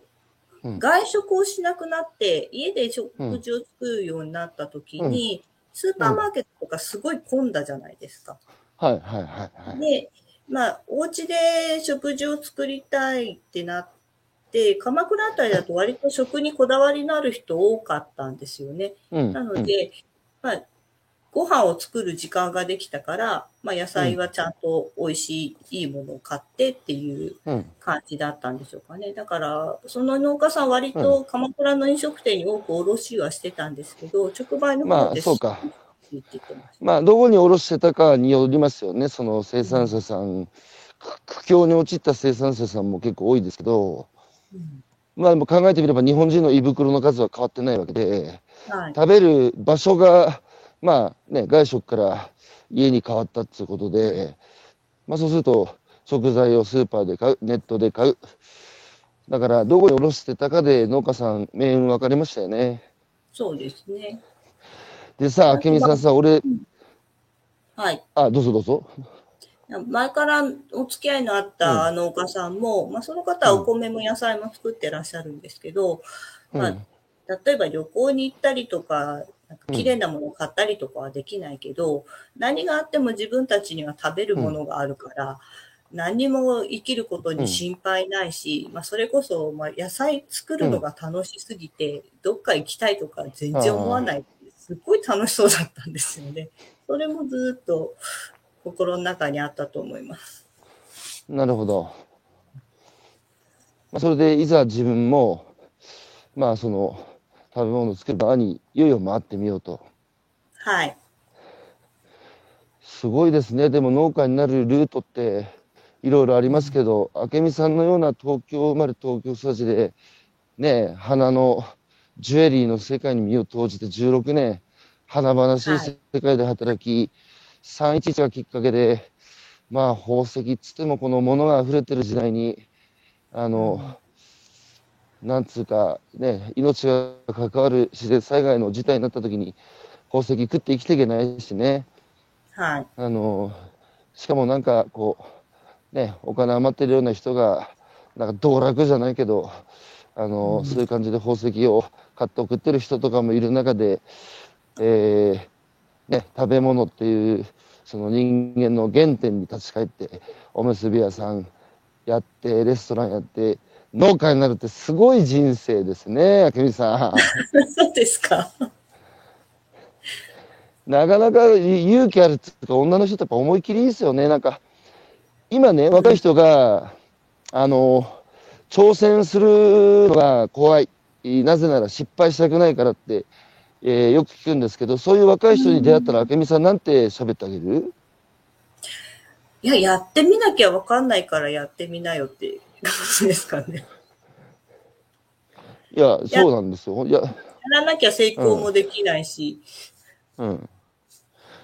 うん外食をしなくなって、家で食事を作るようになった時に、スーパーマーケットとかすごい混んだじゃないですか。はい、はい、はい、はい。で、まあ、お家で食事を作りたいってなって、鎌倉あたりだと割と食にこだわりのある人多かったんですよね。うん。なので、まあ、ご飯を作る時間ができたから、まあ、野菜はちゃんと美味しい、いいものを買ってっていう。感じだったんでしょうかね。だから、その農家さん割と鎌倉の飲食店に多く卸はしてたんですけど、直売のまあ、方でそうか。って言ってまあ、どこに卸してたかによりますよね。その生産者さん、く苦境に陥った生産者さんも結構多いですけど、うんまあでも考えてみれば日本人の胃袋の数は変わってないわけで、はい。食べる場所が、まあね、外食から家に変わったっていうことで、まあそうすると食材をスーパーで買う、ネットで買う。だからどこに卸してたかで農家さん命運分かりましたよね。そうですね。でさ、明美さんさ、俺、はい。あ、どうぞどうぞ。前からお付き合いのあった農家さんも、まあ、その方はお米も野菜も作ってらっしゃるんですけど、まあうん、例えば旅行に行ったりとか、なんか綺麗なものを買ったりとかはできないけど、何があっても自分たちには食べるものがあるから、何にも生きることに心配ないし、まあ、それこそ、まあ、野菜作るのが楽しすぎて、どっか行きたいとか全然思わない。すっごい楽しそうだったんですよね。それもずっと心の中にあったと思います。なるほど。まあ、それでいざ自分も、まあその食べ物を作る側にいよいよ回ってみようと。はい。すごいですね。でも農家になるルートっていろいろありますけど、明美さんのような東京生まれ東京育ちで、ね、花のジュエリーの世界に身を投じて16年、華々しいはい世界で働き、311がきっかけで、まあ宝石っつってもこの物が溢れてる時代に、あの、なんつうかね、命が関わる自然災害の事態になった時に、宝石食って生きていけないしね。はい。あの、しかもなんかこう、ね、お金余ってるような人が、なんか道楽じゃないけど、あの、そういう感じで宝石を買って送ってる人とかもいる中で、えーね、食べ物っていう、その人間の原点に立ち返って、おむすび屋さんやって、レストランやって、農家になるってすごい人生ですね、明美さん。そうですか。なかなか勇気あるっていうか、女の人ってやっぱ思い切りいいですよね。なんか、今ね、若い人が、あの、挑戦するのが怖い。なぜなら失敗したくないからって、えーよく聞くんですけど、そういう若い人に出会ったら、明美さんなんて喋ってあげる？いや、やってみなきゃわかんないからやってみなよって感じですかね。いや、そうなんですよ。いや、やらなきゃ成功もできないし。うん。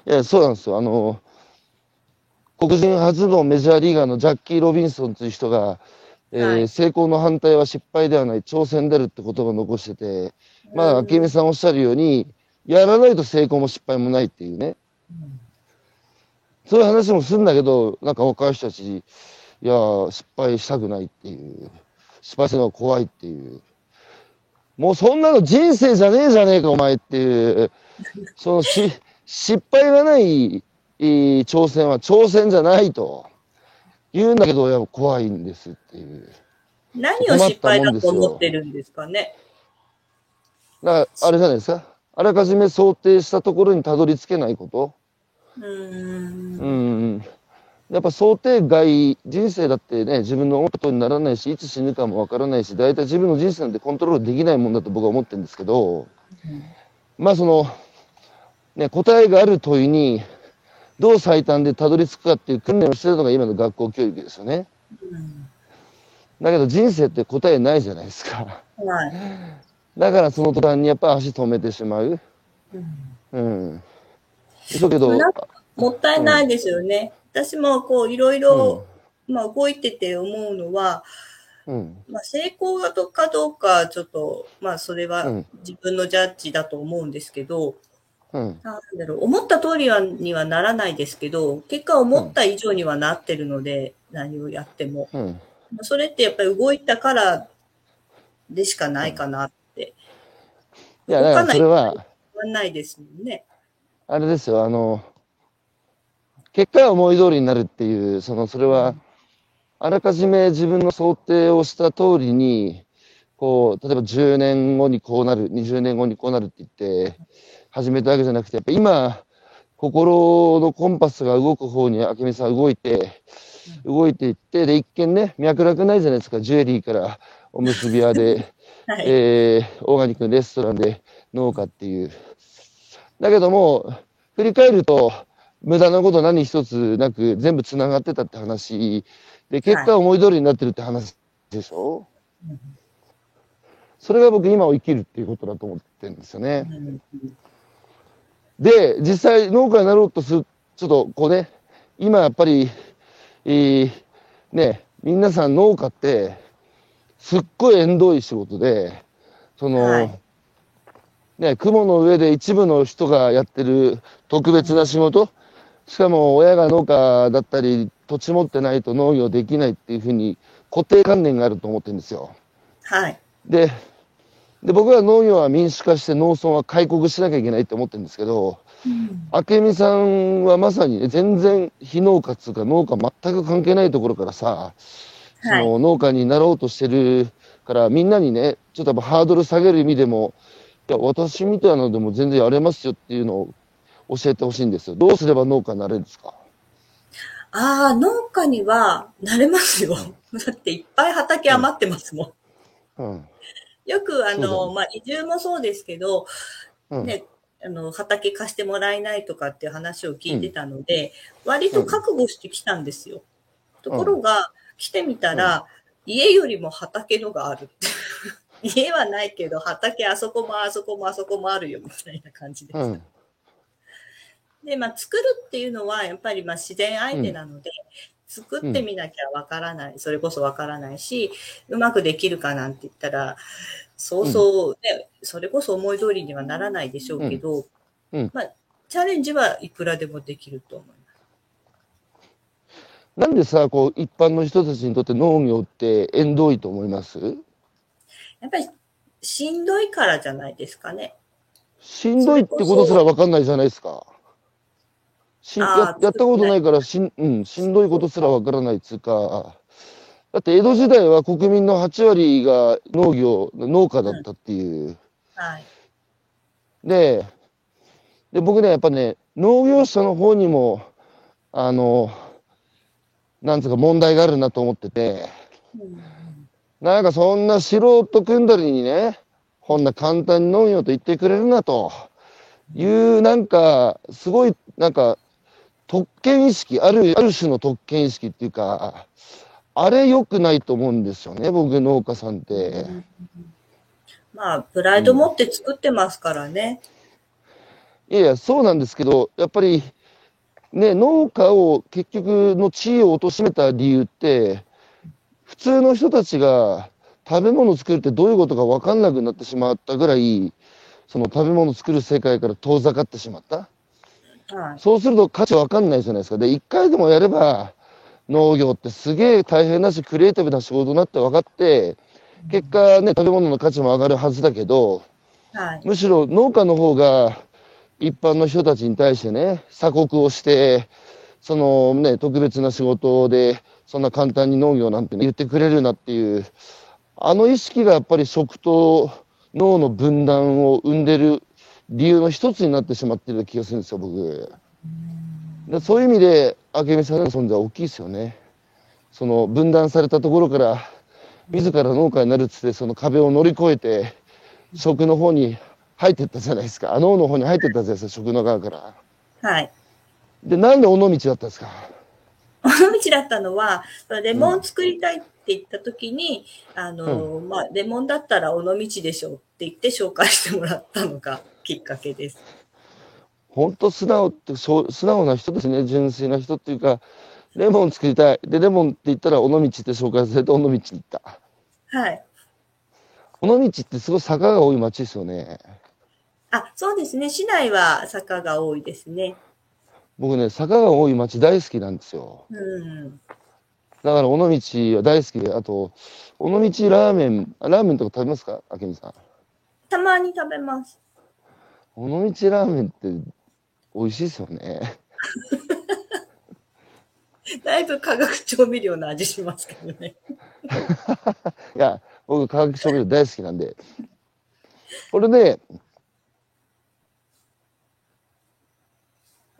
いや、そうなんですよ。あの、黒人初のメジャーリーガーのジャッキー・ロビンソンという人が、えーはい成功の反対は失敗ではない、挑戦であるって言葉を残してて、まあ、明美さんおっしゃるように、やらないと成功も失敗もないっていうね。そういう話もするんだけど、なんか若い人たち、いや、失敗したくないっていう、失敗するのが怖いっていう。もうそんなの人生じゃねえじゃねえか、お前っていう。そのし、失敗がない、えー挑戦は挑戦じゃないと。言うんだけど、やっぱ怖いんですっていう。何を失敗だと思ってるんですかね？だから、あれじゃないですか？あらかじめ想定したところにたどり着けないこと。うーん。うん。やっぱ想定外、人生だってね、自分の思ったことにならないし、いつ死ぬかもわからないし、大体自分の人生なんてコントロールできないもんだと僕は思ってるんですけど、まあその、ね、答えがある問いに、どう最短でたどり着くかっていう訓練をしてるのが今の学校教育ですよね。うんだけど人生って答えないじゃないですか。はい。だからその途端にやっぱ足止めてしまう。うんうん。だけど、もったいないですよね。私もこういろいろ、まあ動いてて思うのは、うん。まあ成功かどうかちょっと、まあそれはうん自分のジャッジだと思うんですけど、うん。なんだろう、思った通りはにはならないですけど、結果思った以上にはなってるので、何をやっても。うん。それってやっぱり動いたからでしかないかなって。いや、だからそれは、ないですもんね。あれですよ、あの、結果は思い通りになるっていう、その、それは、あらかじめ自分の想定をした通りに、こう、例えば10年後にこうなる、20年後にこうなるって言って、始めたわけじゃなくて、やっぱ今、心のコンパスが動く方に明美さんは動いて、動いていって、で、一見ね、脈絡ないじゃないですか、ジュエリーからおむすび屋で、[LAUGHS] はい。えー、オーガニックのレストランで農家っていう。だけども、振り返ると、無駄なこと何一つなく全部繋がってたって話。で、結果は思い通りになってるって話でしょ、それが僕今を生きるっていうことだと思ってるんですよね。うん。で、実際農家になろうとする、ちょっとこうね、今やっぱり、えーね、皆さん農家って、すっごい縁遠い仕事で、その、はい。ね、雲の上で一部の人がやってる特別な仕事、しかも親が農家だったり、土地持ってないと農業できないっていうふうに固定観念があると思ってるんですよ。はい。で、で、僕は農業は民主化して農村は開国しなきゃいけないって思ってるんですけど、明美さんはまさにね、全然非農家っつうか農家全く関係ないところからさ、そはい。の農家になろうとしてるから、みんなにね、ちょっとやっぱハードル下げる意味でも、いや、私みたいなのでも全然やれますよっていうのを教えてほしいんですよ。どうすれば農家になれるんですか？ああ、農家にはなれますよ。だっていっぱい畑余ってますもん。うん。よくあの、ねまあ移住もそうですけど、うん。ね、あの、畑貸してもらえないとかっていう話を聞いてたので、割と覚悟してきたんですよ。ところが、来てみたら、家よりも畑のがあるって。[LAUGHS] 家はないけど、畑あそこもあそこもあそこもあるよみたいな感じです。うん。で、まあ、作るっていうのは、やっぱりまあ自然相手なので、作ってみなきゃわからない、それこそわからないし、うまくできるかなんて言ったら、そうそう、ねそれこそ思い通りにはならないでしょうけど、まあ、チャレンジはいくらでもできると思います。なんでさ、こう、一般の人たちにとって農業って縁遠いと思います？やっぱり、しんどいからじゃないですかね。しんどいってことすらわかんないじゃないですか。しややったことないからしん、うん、しんどいことすらわからないっつうか、だって江戸時代は国民の8割が農業、農家だったっていう。はい。で、で、僕ね、やっぱね、農業者の方にも、あの、なんつうか問題があるなと思ってて、うん。なんかそんな素人組んだりにね、こんな簡単に農業と言ってくれるなという、なんか、すごい、なんか、特権意識、ある、ある種の特権意識っていうか、あれ良くないと思うんですよね、僕農家さんって。まあ、プライド持って作ってますからね。いやいや、そうなんですけど、やっぱり、ね、農家を結局の地位を貶めた理由って、普通の人たちが食べ物を作るってどういうことか分かんなくなってしまったぐらい、その食べ物を作る世界から遠ざかってしまった。はい。そうすると価値分かんないじゃないですか。で、一回でもやれば、農業ってすげえ大変だし、クリエイティブな仕事になって分かって、結果ね、食べ物の価値も上がるはずだけど、はい。むしろ農家の方が一般の人たちに対してね、鎖国をして、そのね、特別な仕事で、そんな簡単に農業なんて言ってくれるなっていう、あの意識がやっぱり食と脳の分断を生んでる理由の一つになってしまってる気がするんですよ、僕。でそういう意味で、明美さんの存在は大きいですよね。その分断されたところから、自ら農家になるっつって、その壁を乗り越えて、食の方に入ってったじゃないですか。あ脳の方に入ってったじゃないですか、食の側から。はい。で、なんで尾道だったんですか？尾道だったのは、レモン作りたいって言った時に、あの、まあ、レモンだったら尾道でしょって言って紹介してもらったのがきっかけです。本当素直って、そう素直な人ですね。純粋な人っていうか、レモン作りたい。で、レモンって言ったら、尾道って紹介されて、尾道に行った。はい。尾道ってすごい坂が多い町ですよね。あ、そうですね。市内は坂が多いですね。僕ね、坂が多い町大好きなんですよ。うん。だから尾道は大好きで、あと、尾道ラーメン、あラーメンとか食べますか？明美さん。たまに食べます。尾道ラーメンって美味しいですよね。[LAUGHS] だいぶ化学調味料の味しますけどね。[LAUGHS] いや、僕、化学調味料大好きなんで。これで、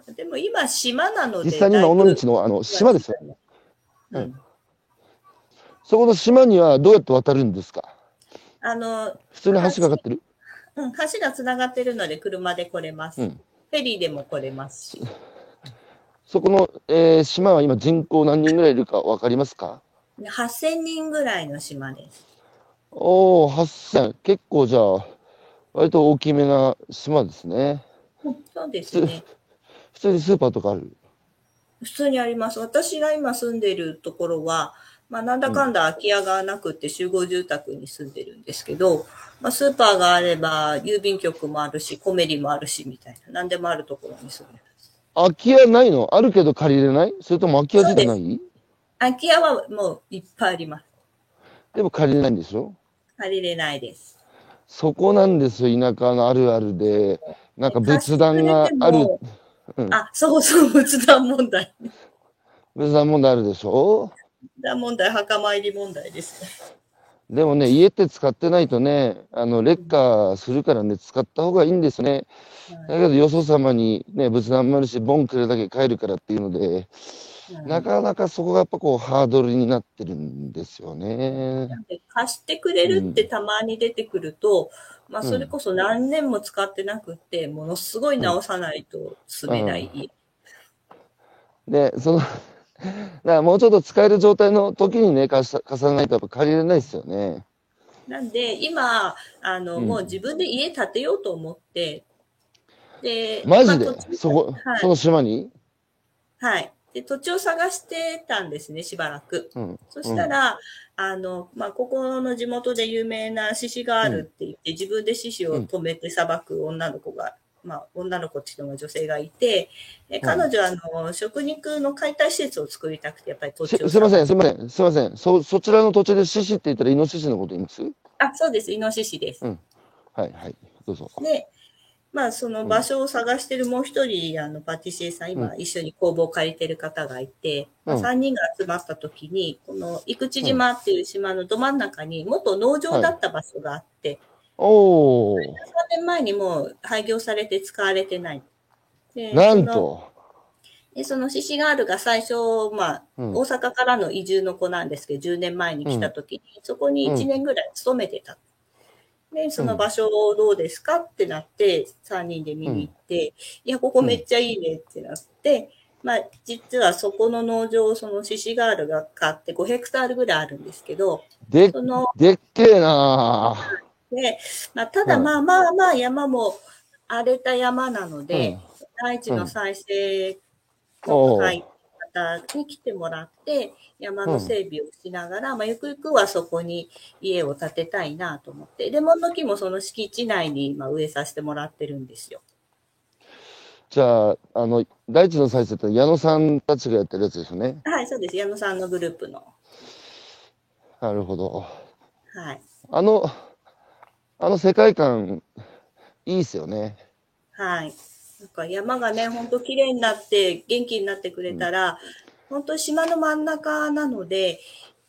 [LAUGHS] でも今島なので。実際に今、尾道のあの島ですよ。うん。そこの島にはどうやって渡るんですか？あの、普通に橋がかかってる？うん、橋がつながってるので車で来れます。うんフェリーでも来れますし。そこの、えー島は今人口何人ぐらいいるかわかりますか？8000人ぐらいの島です。おお、8000。結構じゃあ、割と大きめな島ですね。そうですね。普通にスーパーとかある？普通にあります。私が今住んでるところは、まあ、なんだかんだ空き家がなくて集合住宅に住んでるんですけど、まあ、スーパーがあれば、郵便局もあるし、コメリもあるし、みたいな、何でもあるところに住んでます。空き家ないの？あるけど借りれない？それとも空き家自体ない？空き家はもういっぱいあります。でも借りれないんでしょ？借りれないです。そこなんですよ、田舎のあるあるで。なんか仏壇がある、うんあ、そうそう、仏壇問題。仏壇問題あるでしょ？問題、墓参り問題です。でもね、家って使ってないとね、あの、劣化するからね、使った方がいいんですね。だけど、よそ様にね、仏壇もあるし、ボンくれだけ帰るからっていうので、うんなかなかそこがやっぱこう、ハードルになってるんですよね。で貸してくれるってたまに出てくると、まあうんそれこそ何年も使ってなくって、ものすごい直さないと住めない家。で、その、だ [LAUGHS] からもうちょっと使える状態の時にね、貸さ貸さないとやっぱ借りれないですよね。なんで今、あの、うんもう自分で家建てようと思って、で、マジで？まあ土地そこ、はいその島に？はい。で、土地を探してたんですね、しばらく。うん。そしたら、あの、まあ、ここの地元で有名な獅子があるって言って、自分で獅子を止めて裁く女の子が、まあ、女の子っていうのが女性がいて、で彼女は、あの、食肉の解体施設を作りたくて、やっぱり土し地を。すいません、すいません、すいません。そ、そちらの土地で獅子って言ったらイノシシのこと言います？あ、そうです、イノシシです。はい、はい。どうぞ。で、まあ、その場所を探してるもう一人、あの、パティシエさん、今、一緒に工房を借りてる方がいて、まあ、うん3人が集まった時に、この、生口島っていう島のど真ん中に、元農場だった場所があって、おー、3年前にもう廃業されて使われてない。でなんそのと。でそのシシガールが最初、まあ、うん。大阪からの移住の子なんですけど、10年前に来た時に、そこに1年ぐらい勤めてた。で、その場所どうですかってなって、3人で見に行って、いや、ここめっちゃいいねってなって、まあ、実はそこの農場をそのシシガールが買って5ヘクタールぐらいあるんですけど、で、その、でっけえなで、まあ、ただうんまあまあまあ山も荒れた山なので、うん大地の再生の会方に来てもらって、山の整備をしながら、まあ、ゆくゆくはそこに家を建てたいなと思って、レモンの木もその敷地内に今植えさせてもらってるんですよ。じゃあ、あの、大地の再生って矢野さんたちがやってるやつですよね？はい、そうです。矢野さんのグループの。なるほど。はい。あの、あの世界観、いいっすよね。はい。なんか山がね、本当綺麗になって、元気になってくれたら、本当島の真ん中なので、うん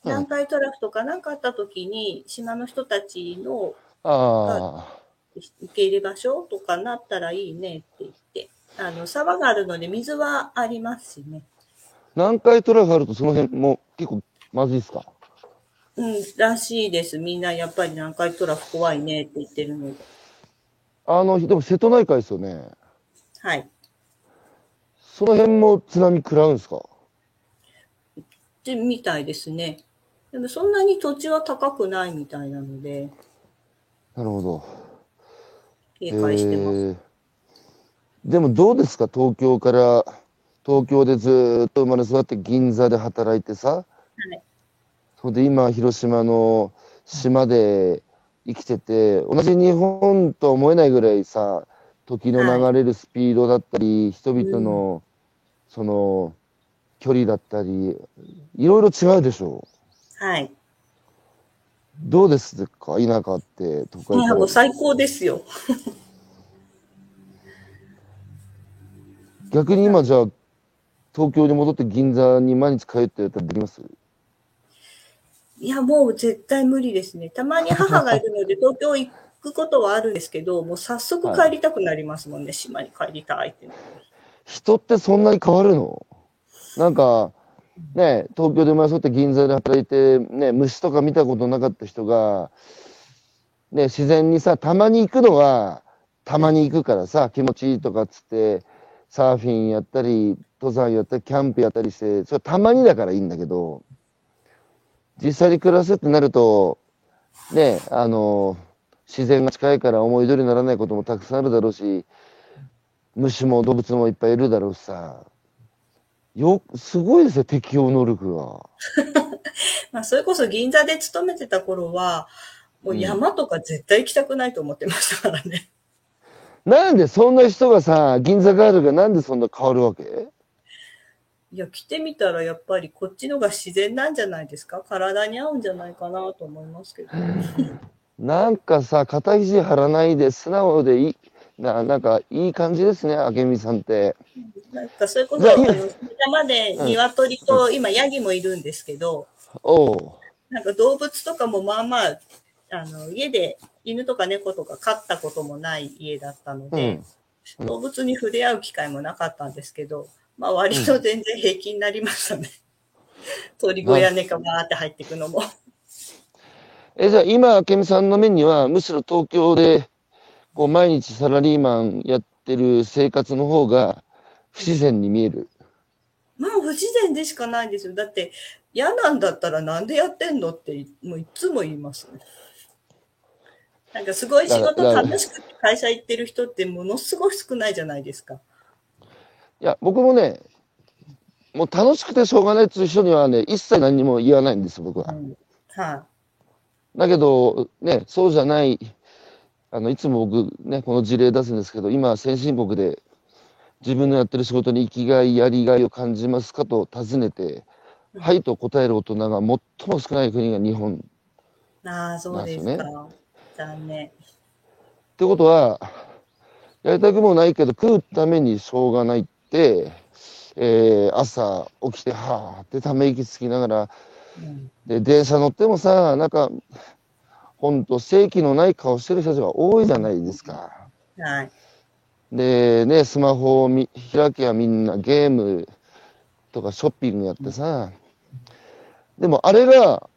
南海トラフとか何かあった時に、島の人たちのああ、受け入れ場所とかなったらいいねって言って、あの、沢があるので水はありますしね。南海トラフあるとその辺も結構まずいっすか？うん、らしいです。みんなやっぱり南海トラフ怖いねって言ってるので。あの、でも瀬戸内海ですよね。はい。その辺も津波食らうんすか？で、みたいですね。でもそんなに土地は高くないみたいなので、なるほど。警戒してます。えーでもどうですか？東京から、東京でずーっと生まれ育って銀座で働いてさ、はいそれで今広島の島で生きてて、同じ日本とは思えないぐらいさ、時の流れるスピードだったり、人々のその距離だったり、いろいろ違うでしょはい。どうですか？田舎って、都会最高ですよ。逆に今じゃあ、東京に戻って銀座に毎日帰ってやったらできます？いや、もう絶対無理ですね。たまに母がいるので [LAUGHS] 東京行くことはあるんですけど、もう早速帰りたくなりますもんね。島に帰りたいって。人ってそんなに変わるの？なんか、ね、東京で生まれ育って銀座で働いて、ね、虫とか見たことなかった人が、ね、自然にさ、たまに行くのは、たまに行くからさ、気持ちいいとかっつって、サーフィンやったり、登山やったり、キャンプやったりして、それたまにだからいいんだけど、実際に暮らすってなると、ね、あの、自然が近いから思い通りにならないこともたくさんあるだろうし、虫も動物もいっぱいいるだろうしさ、よ、すごいですよ、適応能力が。[LAUGHS] まあ、それこそ銀座で勤めてた頃は、もう山とか絶対行きたくないと思ってましたからね。なんでそんな人がさ、銀座ガールがなんでそんな変わるわけ？いや、着てみたらやっぱりこっちのが自然なんじゃないですか？体に合うんじゃないかなと思いますけど。[LAUGHS] なんかさ、肩肘張らないで素直でいい、ななんかいい感じですね、明美さんって。なんかそれこそ、じゃあの山で鶏と、今ヤギもいるんですけど、おう。なんか動物とかもまあまあ、あの、家で犬とか猫とか飼ったこともない家だったのうでん、。動物に触れ合う機会もなかったんですけど、まあ割と全然平気になりましたね。[LAUGHS] 鳥小屋猫がーって入っていくのも。え、じゃあ今、明美さんの目には、むしろ東京で、こう、毎日サラリーマンやってる生活の方が不自然に見える。まあ不自然でしかないんですよ。だって嫌なんだったらなんでやってんのってもういつも言いますね。なんかすごい仕事楽しくて会社行ってる人ってものすごい少ないじゃないですか。いや、僕もね、もう楽しくてしょうがないっていう人にはね、一切何にも言わないんです、僕はう。ん、はだけど、ね、そうじゃない、あの、いつも僕ね、この事例出すんですけど、今、先進国で自分のやってる仕事に生きがい、やりがいを感じますかと尋ねて、はいと答える大人が最も少ない国が日本。っい。ああ、そうですなんか。残念。てことは、やりたくもないけど、食うためにしょうがないって、えー朝起きて、はーってため息つきながら、うん、で、電車乗ってもさ、なんか、ほんと、正気のない顔してる人たちが多いじゃないですか。はい。で、ね、スマホを見開けばみんなゲームとかショッピングやってさ、でもあれが、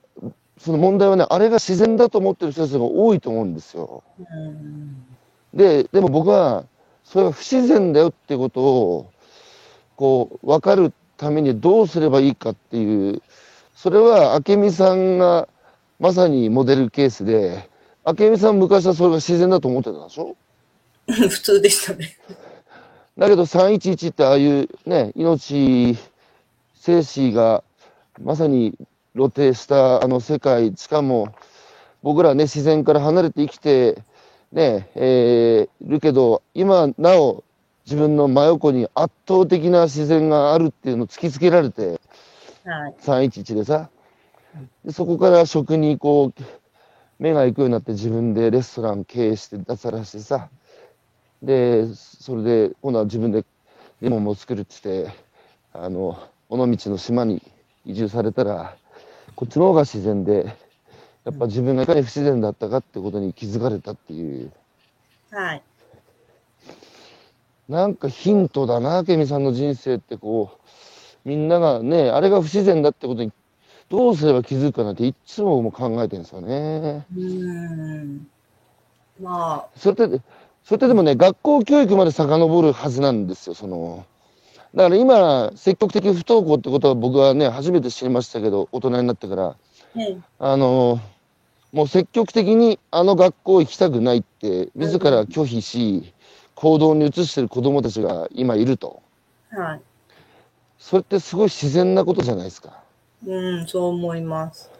その問題はね、あれが自然だと思ってる人たちが多いと思うんですよ。うん、で、でも僕は、それは不自然だよってことを、こう、分かるためにどうすればいいかっていう、それは明美さんがまさにモデルケースで、明美さん昔はそれが自然だと思ってたでしょ？[LAUGHS] 普通でしたね。だけど311ってああいうね、命、生死がまさに露呈したあの世界、しかも僕らね、自然から離れて生きて、ね、えー、るけど、今なお自分の真横に圧倒的な自然があるっていうのを突きつけられて、はい。311でさ、でそこから食にこう、目が行くようになって自分でレストラン経営して脱サラしてさ、で、それで今度は自分でレモンも作るって言って、あの、尾道の島に移住されたら、こっちの方が自然で、やっぱ自分がいかに不自然だったかってことに気づかれたっていう、はい。なんかヒントだな、ケミさんの人生ってこう、みんながね、あれが不自然だってことにどうすれば気づくかなんていつも考えてるんですよね。うん。まそれって、それってでもね、学校教育まで遡るはずなんですよ、その。だから今、積極的不登校ってことは僕はね、初めて知りましたけど、大人になってから。あ、ね、あの、もう積極的にあの学校行きたくないって、自ら拒否し、行動に移してる子供たちが今いると。はい。それってすごい自然なことじゃないですか。うん、そう思います。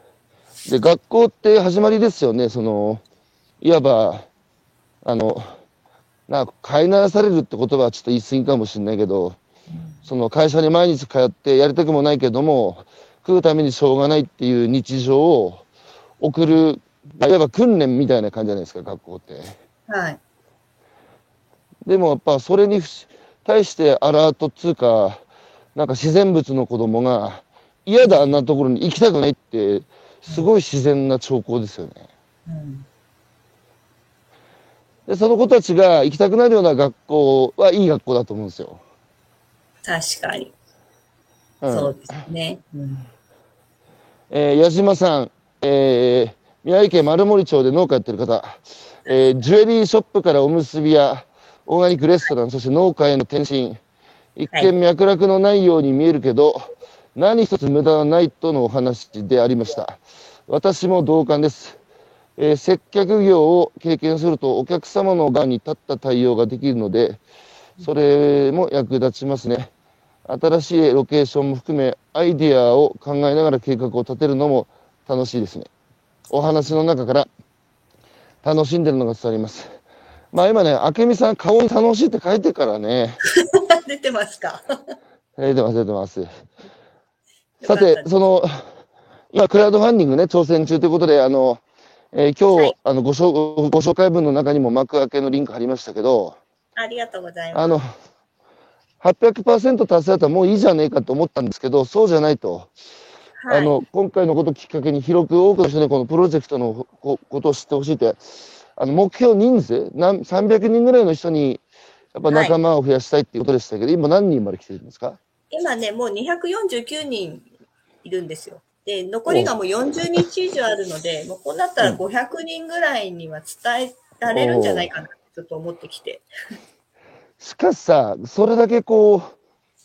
で、学校って始まりですよね。その、いわば、あの、な飼いならされるって言葉はちょっと言い過ぎかもしれないけど、その会社に毎日通ってやりたくもないけども、食うためにしょうがないっていう日常を送る、いわば訓練みたいな感じじゃないですか、学校って。はい。でもやっぱそれに対してアラートっつうか、なんか自然物の子供が嫌だあんなところに行きたくないって、すごい自然な兆候ですよね。うん。で、その子たちが行きたくなるような学校はいい学校だと思うんですよ。確かに。うんそうですね。うん。えー矢島さん、えー宮城県丸森町で農家やってる方、えージュエリーショップからおむすびやオーガニックレストラン、そして農家への転身、一見脈絡のないように見えるけど、何一つ無駄はないとのお話でありました。私も同感です。えー接客業を経験するとお客様の側に立った対応ができるので、それも役立ちますね。新しいロケーションも含め、アイディアを考えながら計画を立てるのも楽しいですね。お話の中から楽しんでるのが伝わります。まあ今ね、明美さん顔に楽しいって書いてるからね。[LAUGHS] 出てますか？出てます、出てます。よさて、その、今、クラウドファンディングね、挑戦中ということで、あの、えー今日、はいあのご紹、ご紹介文の中にも幕開けのリンク貼りましたけど、ありがとうございます。あの、800%達成だったらもういいじゃねえかと思ったんですけど、そうじゃないと。はい、あの、今回のことをきっかけに広く多くの人にこのプロジェクトのこことを知ってほしいって、あの、目標人数、なん300人ぐらいの人に、やっぱ仲間を増やしたいっていうことでしたけど、今何人まで来てるんですか？今ね、もう249人いるんですよ。で、残りがもう40日以上あるので、もうこうなったら500人ぐらいには伝えられるんじゃないかな、ちょっと思ってきて。しかしさ、それだけこう、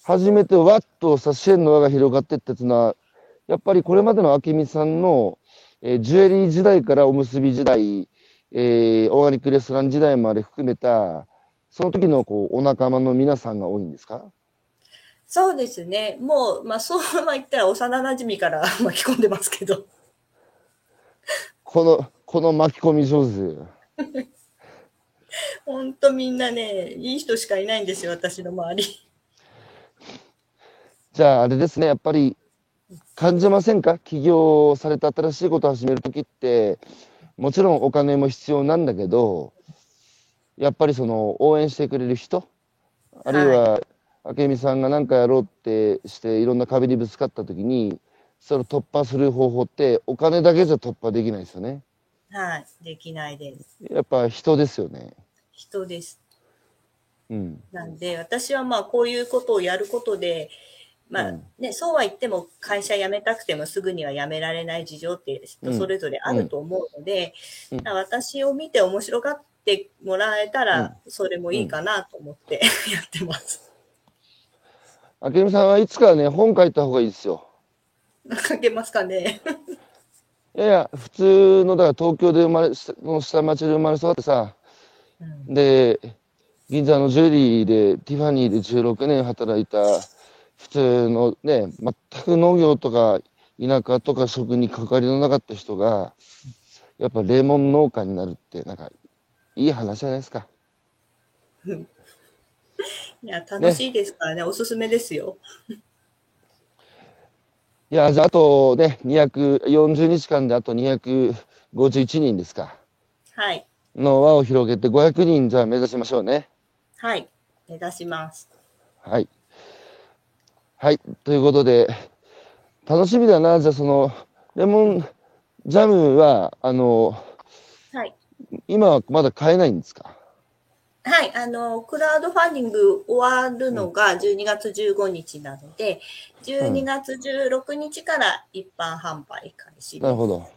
初めてわっとさ、支援の輪が広がってっていうのは、やっぱりこれまでの明美さんの、えージュエリー時代からおむすび時代、えーオーガニックレストラン時代まで含めた、その時のこう、お仲間の皆さんが多いんですか？そうですね。もう、まあそうまあ言ったら幼馴染から [LAUGHS] 巻き込んでますけど。この、この巻き込み上手。ほんとみんなね、いい人しかいないんですよ、私の周り。[LAUGHS] じゃああれですね、やっぱり感じませんか？起業された新しいことを始めるときって、もちろんお金も必要なんだけど、やっぱりその応援してくれる人、あるいは明美さんが何かやろうってしていろんな壁にぶつかったときに、それを突破する方法ってお金だけじゃ突破できないですよね。はい、できないです。やっぱ人ですよね。人です。うん。なんで、私はまあこういうことをやることで、まあうん。ね、そうは言っても会社辞めたくてもすぐには辞められない事情って人それぞれあると思うので、うん。だから私を見て面白がってもらえたら、それもいいかなと思って [LAUGHS] やってます。明美さんはいつかね、本書いた方がいいですよ。書けますかね。いやいや、普通の、だから東京で生まれ、この下町で生まれ育ってさ、うん。で、銀座のジュエリーで、ティファニーで16年働いた、普通のね、全く農業とか田舎とか食に関わりのなかった人が、やっぱレモン農家になるって、なんか、いい話じゃないですか。[LAUGHS] いや、楽しいですからね、おすすめですよ。[LAUGHS] いや、じゃあ、あとね、240日間であと251人ですか。はい。の輪を広げて500人じゃあ目指しましょうね。はい。目指します。はい。はい。ということで、楽しみだな。じゃあ、その、レモンジャムは、あの、はい。今はまだ買えないんですか？はい。あの、クラウドファンディング終わるのが12月15日なので、12月16日から一般販売開始です。なるほど。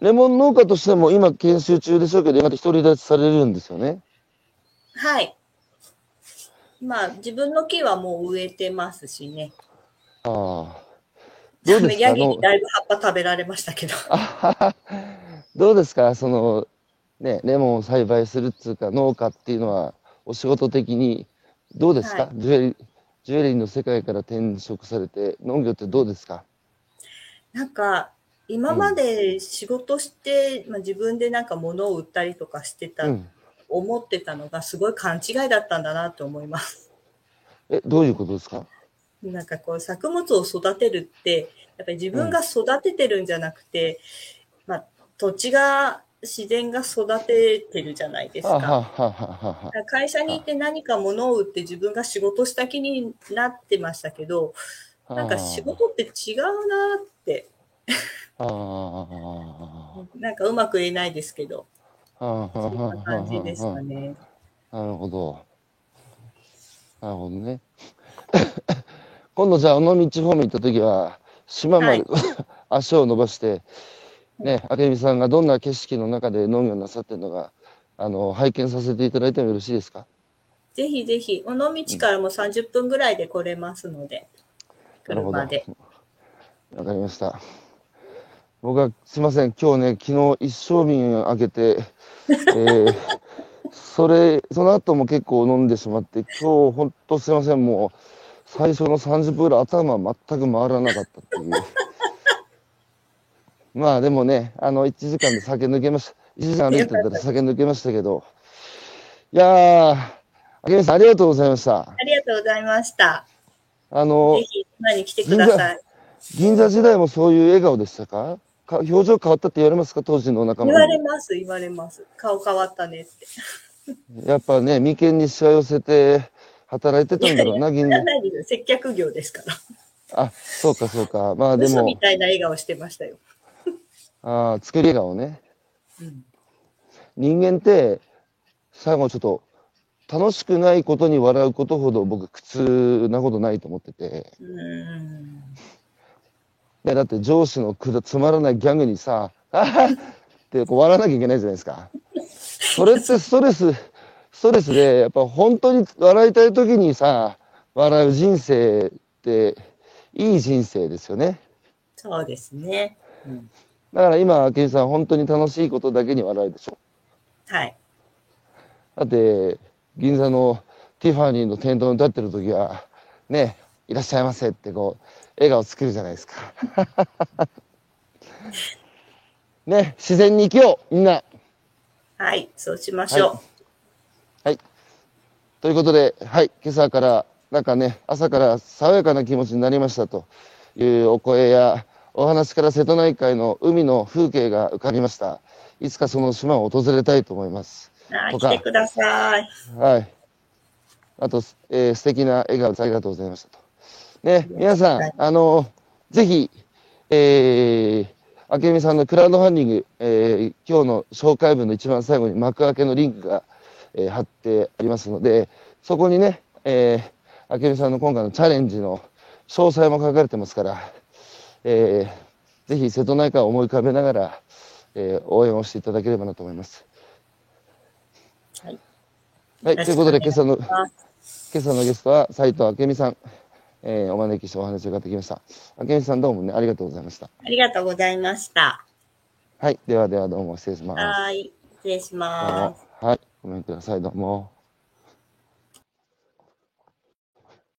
レモン農家としても今研修中でしょうけど、やがて独り立ちされるんですよね？はい。まあ、自分の木はもう植えてますしね。ああ。どうですか？ヤギにだいぶ葉っぱ食べられましたけど。どうですか？その、ね、レモンを栽培するっていうか、農家っていうのは、お仕事的にどうですか、はいジュエリー、ジュエリーの世界から転職されて、農業ってどうですか？なんか、今まで仕事して、まあ、自分でなんか物を売ったりとかしてた、うん。思ってたのがすごい勘違いだったんだなと思います。え、どういうことですか？なんかこう作物を育てるって、やっぱり自分が育ててるんじゃなくて、まあ土地が、自然が育ててるじゃないですか。あはあはあは。あ会社に行って何か物を売って自分が仕事した気になってましたけど、はあなんか仕事って違うなって、なんかうまく言えないですけど、ああそんな感じでしたね。なるほど。なるほどね。[LAUGHS] 今度じゃあ、尾道方面行った時は、島まで、[LAUGHS] 足を伸ばして、ね、明美さんがどんな景色の中で農業なさってるのか、あの、拝見させていただいてもよろしいですか？ぜひぜひ、尾道からも30分ぐらいで来れますので、なるほど車で。わかりました。僕は、すいません、今日ね、昨日一升瓶開けて、[LAUGHS] えー、それ、その後も結構飲んでしまって、今日、ほんとすいません、もう、最初の30分ぐらい頭全く回らなかったっていう。[LAUGHS] まあでもね、あの、1時間で酒抜けました。1時間歩いてたら酒抜けましたけど、いやー、明美さんありがとうございました。ありがとうございました。あのぜ、ひ、島に来てください。銀座時代もそういう笑顔でしたかか？表情変わったって言われますか？当時の仲言間に。われます、言われます。顔変わったねって。[LAUGHS] やっぱね、眉間にしわ寄せて働いてたんだろうな、銀座。何で接客業ですから。あ、そうかそうか。まあでも嘘み、たいな笑顔してましたよ。[LAUGHS] あー作り笑顔ね。うん人間って、最後ちょっと、楽しくないことに笑うことほど僕苦痛なことないと思ってて。うーん。ね、だって上司のくだつまらないギャグにさ、あはっってこう笑わなきゃいけないじゃないですか。それってストレス、ストレスで、やっぱ本当に笑いたい時にさ、笑う人生って、いい人生ですよね。そうですね。うんだから今、明美さん本当に楽しいことだけに笑うでしょ。はい。だって、銀座のティファニーの店頭に立ってる時は、ね、いらっしゃいませってこう、笑顔作るじゃないですか。[LAUGHS] ね、自然に生きよう、みんな。はい、そうしましょう。はい。ということで、はい、今朝から、なんかね、朝から爽やかな気持ちになりましたというお声や、お話から瀬戸内海の海の風景が浮かびました。いつかその島を訪れたいと思います。はい、とか来てください。はい。あと、えー素敵な笑顔ありがとうございましたと。ね、皆さん、あの、ぜひ、えー、明美さんのクラウドファンディング、えー今日の紹介文の一番最後に幕開けのリンクが、えー貼ってありますので、そこにね、えー、明美さんの今回のチャレンジの詳細も書かれてますから、えー、ぜひ瀬戸内海を思い浮かべながら、えー応援をしていただければなと思います。はい。はい、ということで今朝の、今朝のゲストは斉藤明美さん、えーお招きしてお話を伺ってきました。明美さんどうもね、ありがとうございました。ありがとうございました。はい、ではではどうも失礼します。はい、失礼しますも。はい、ごめんください、どうも。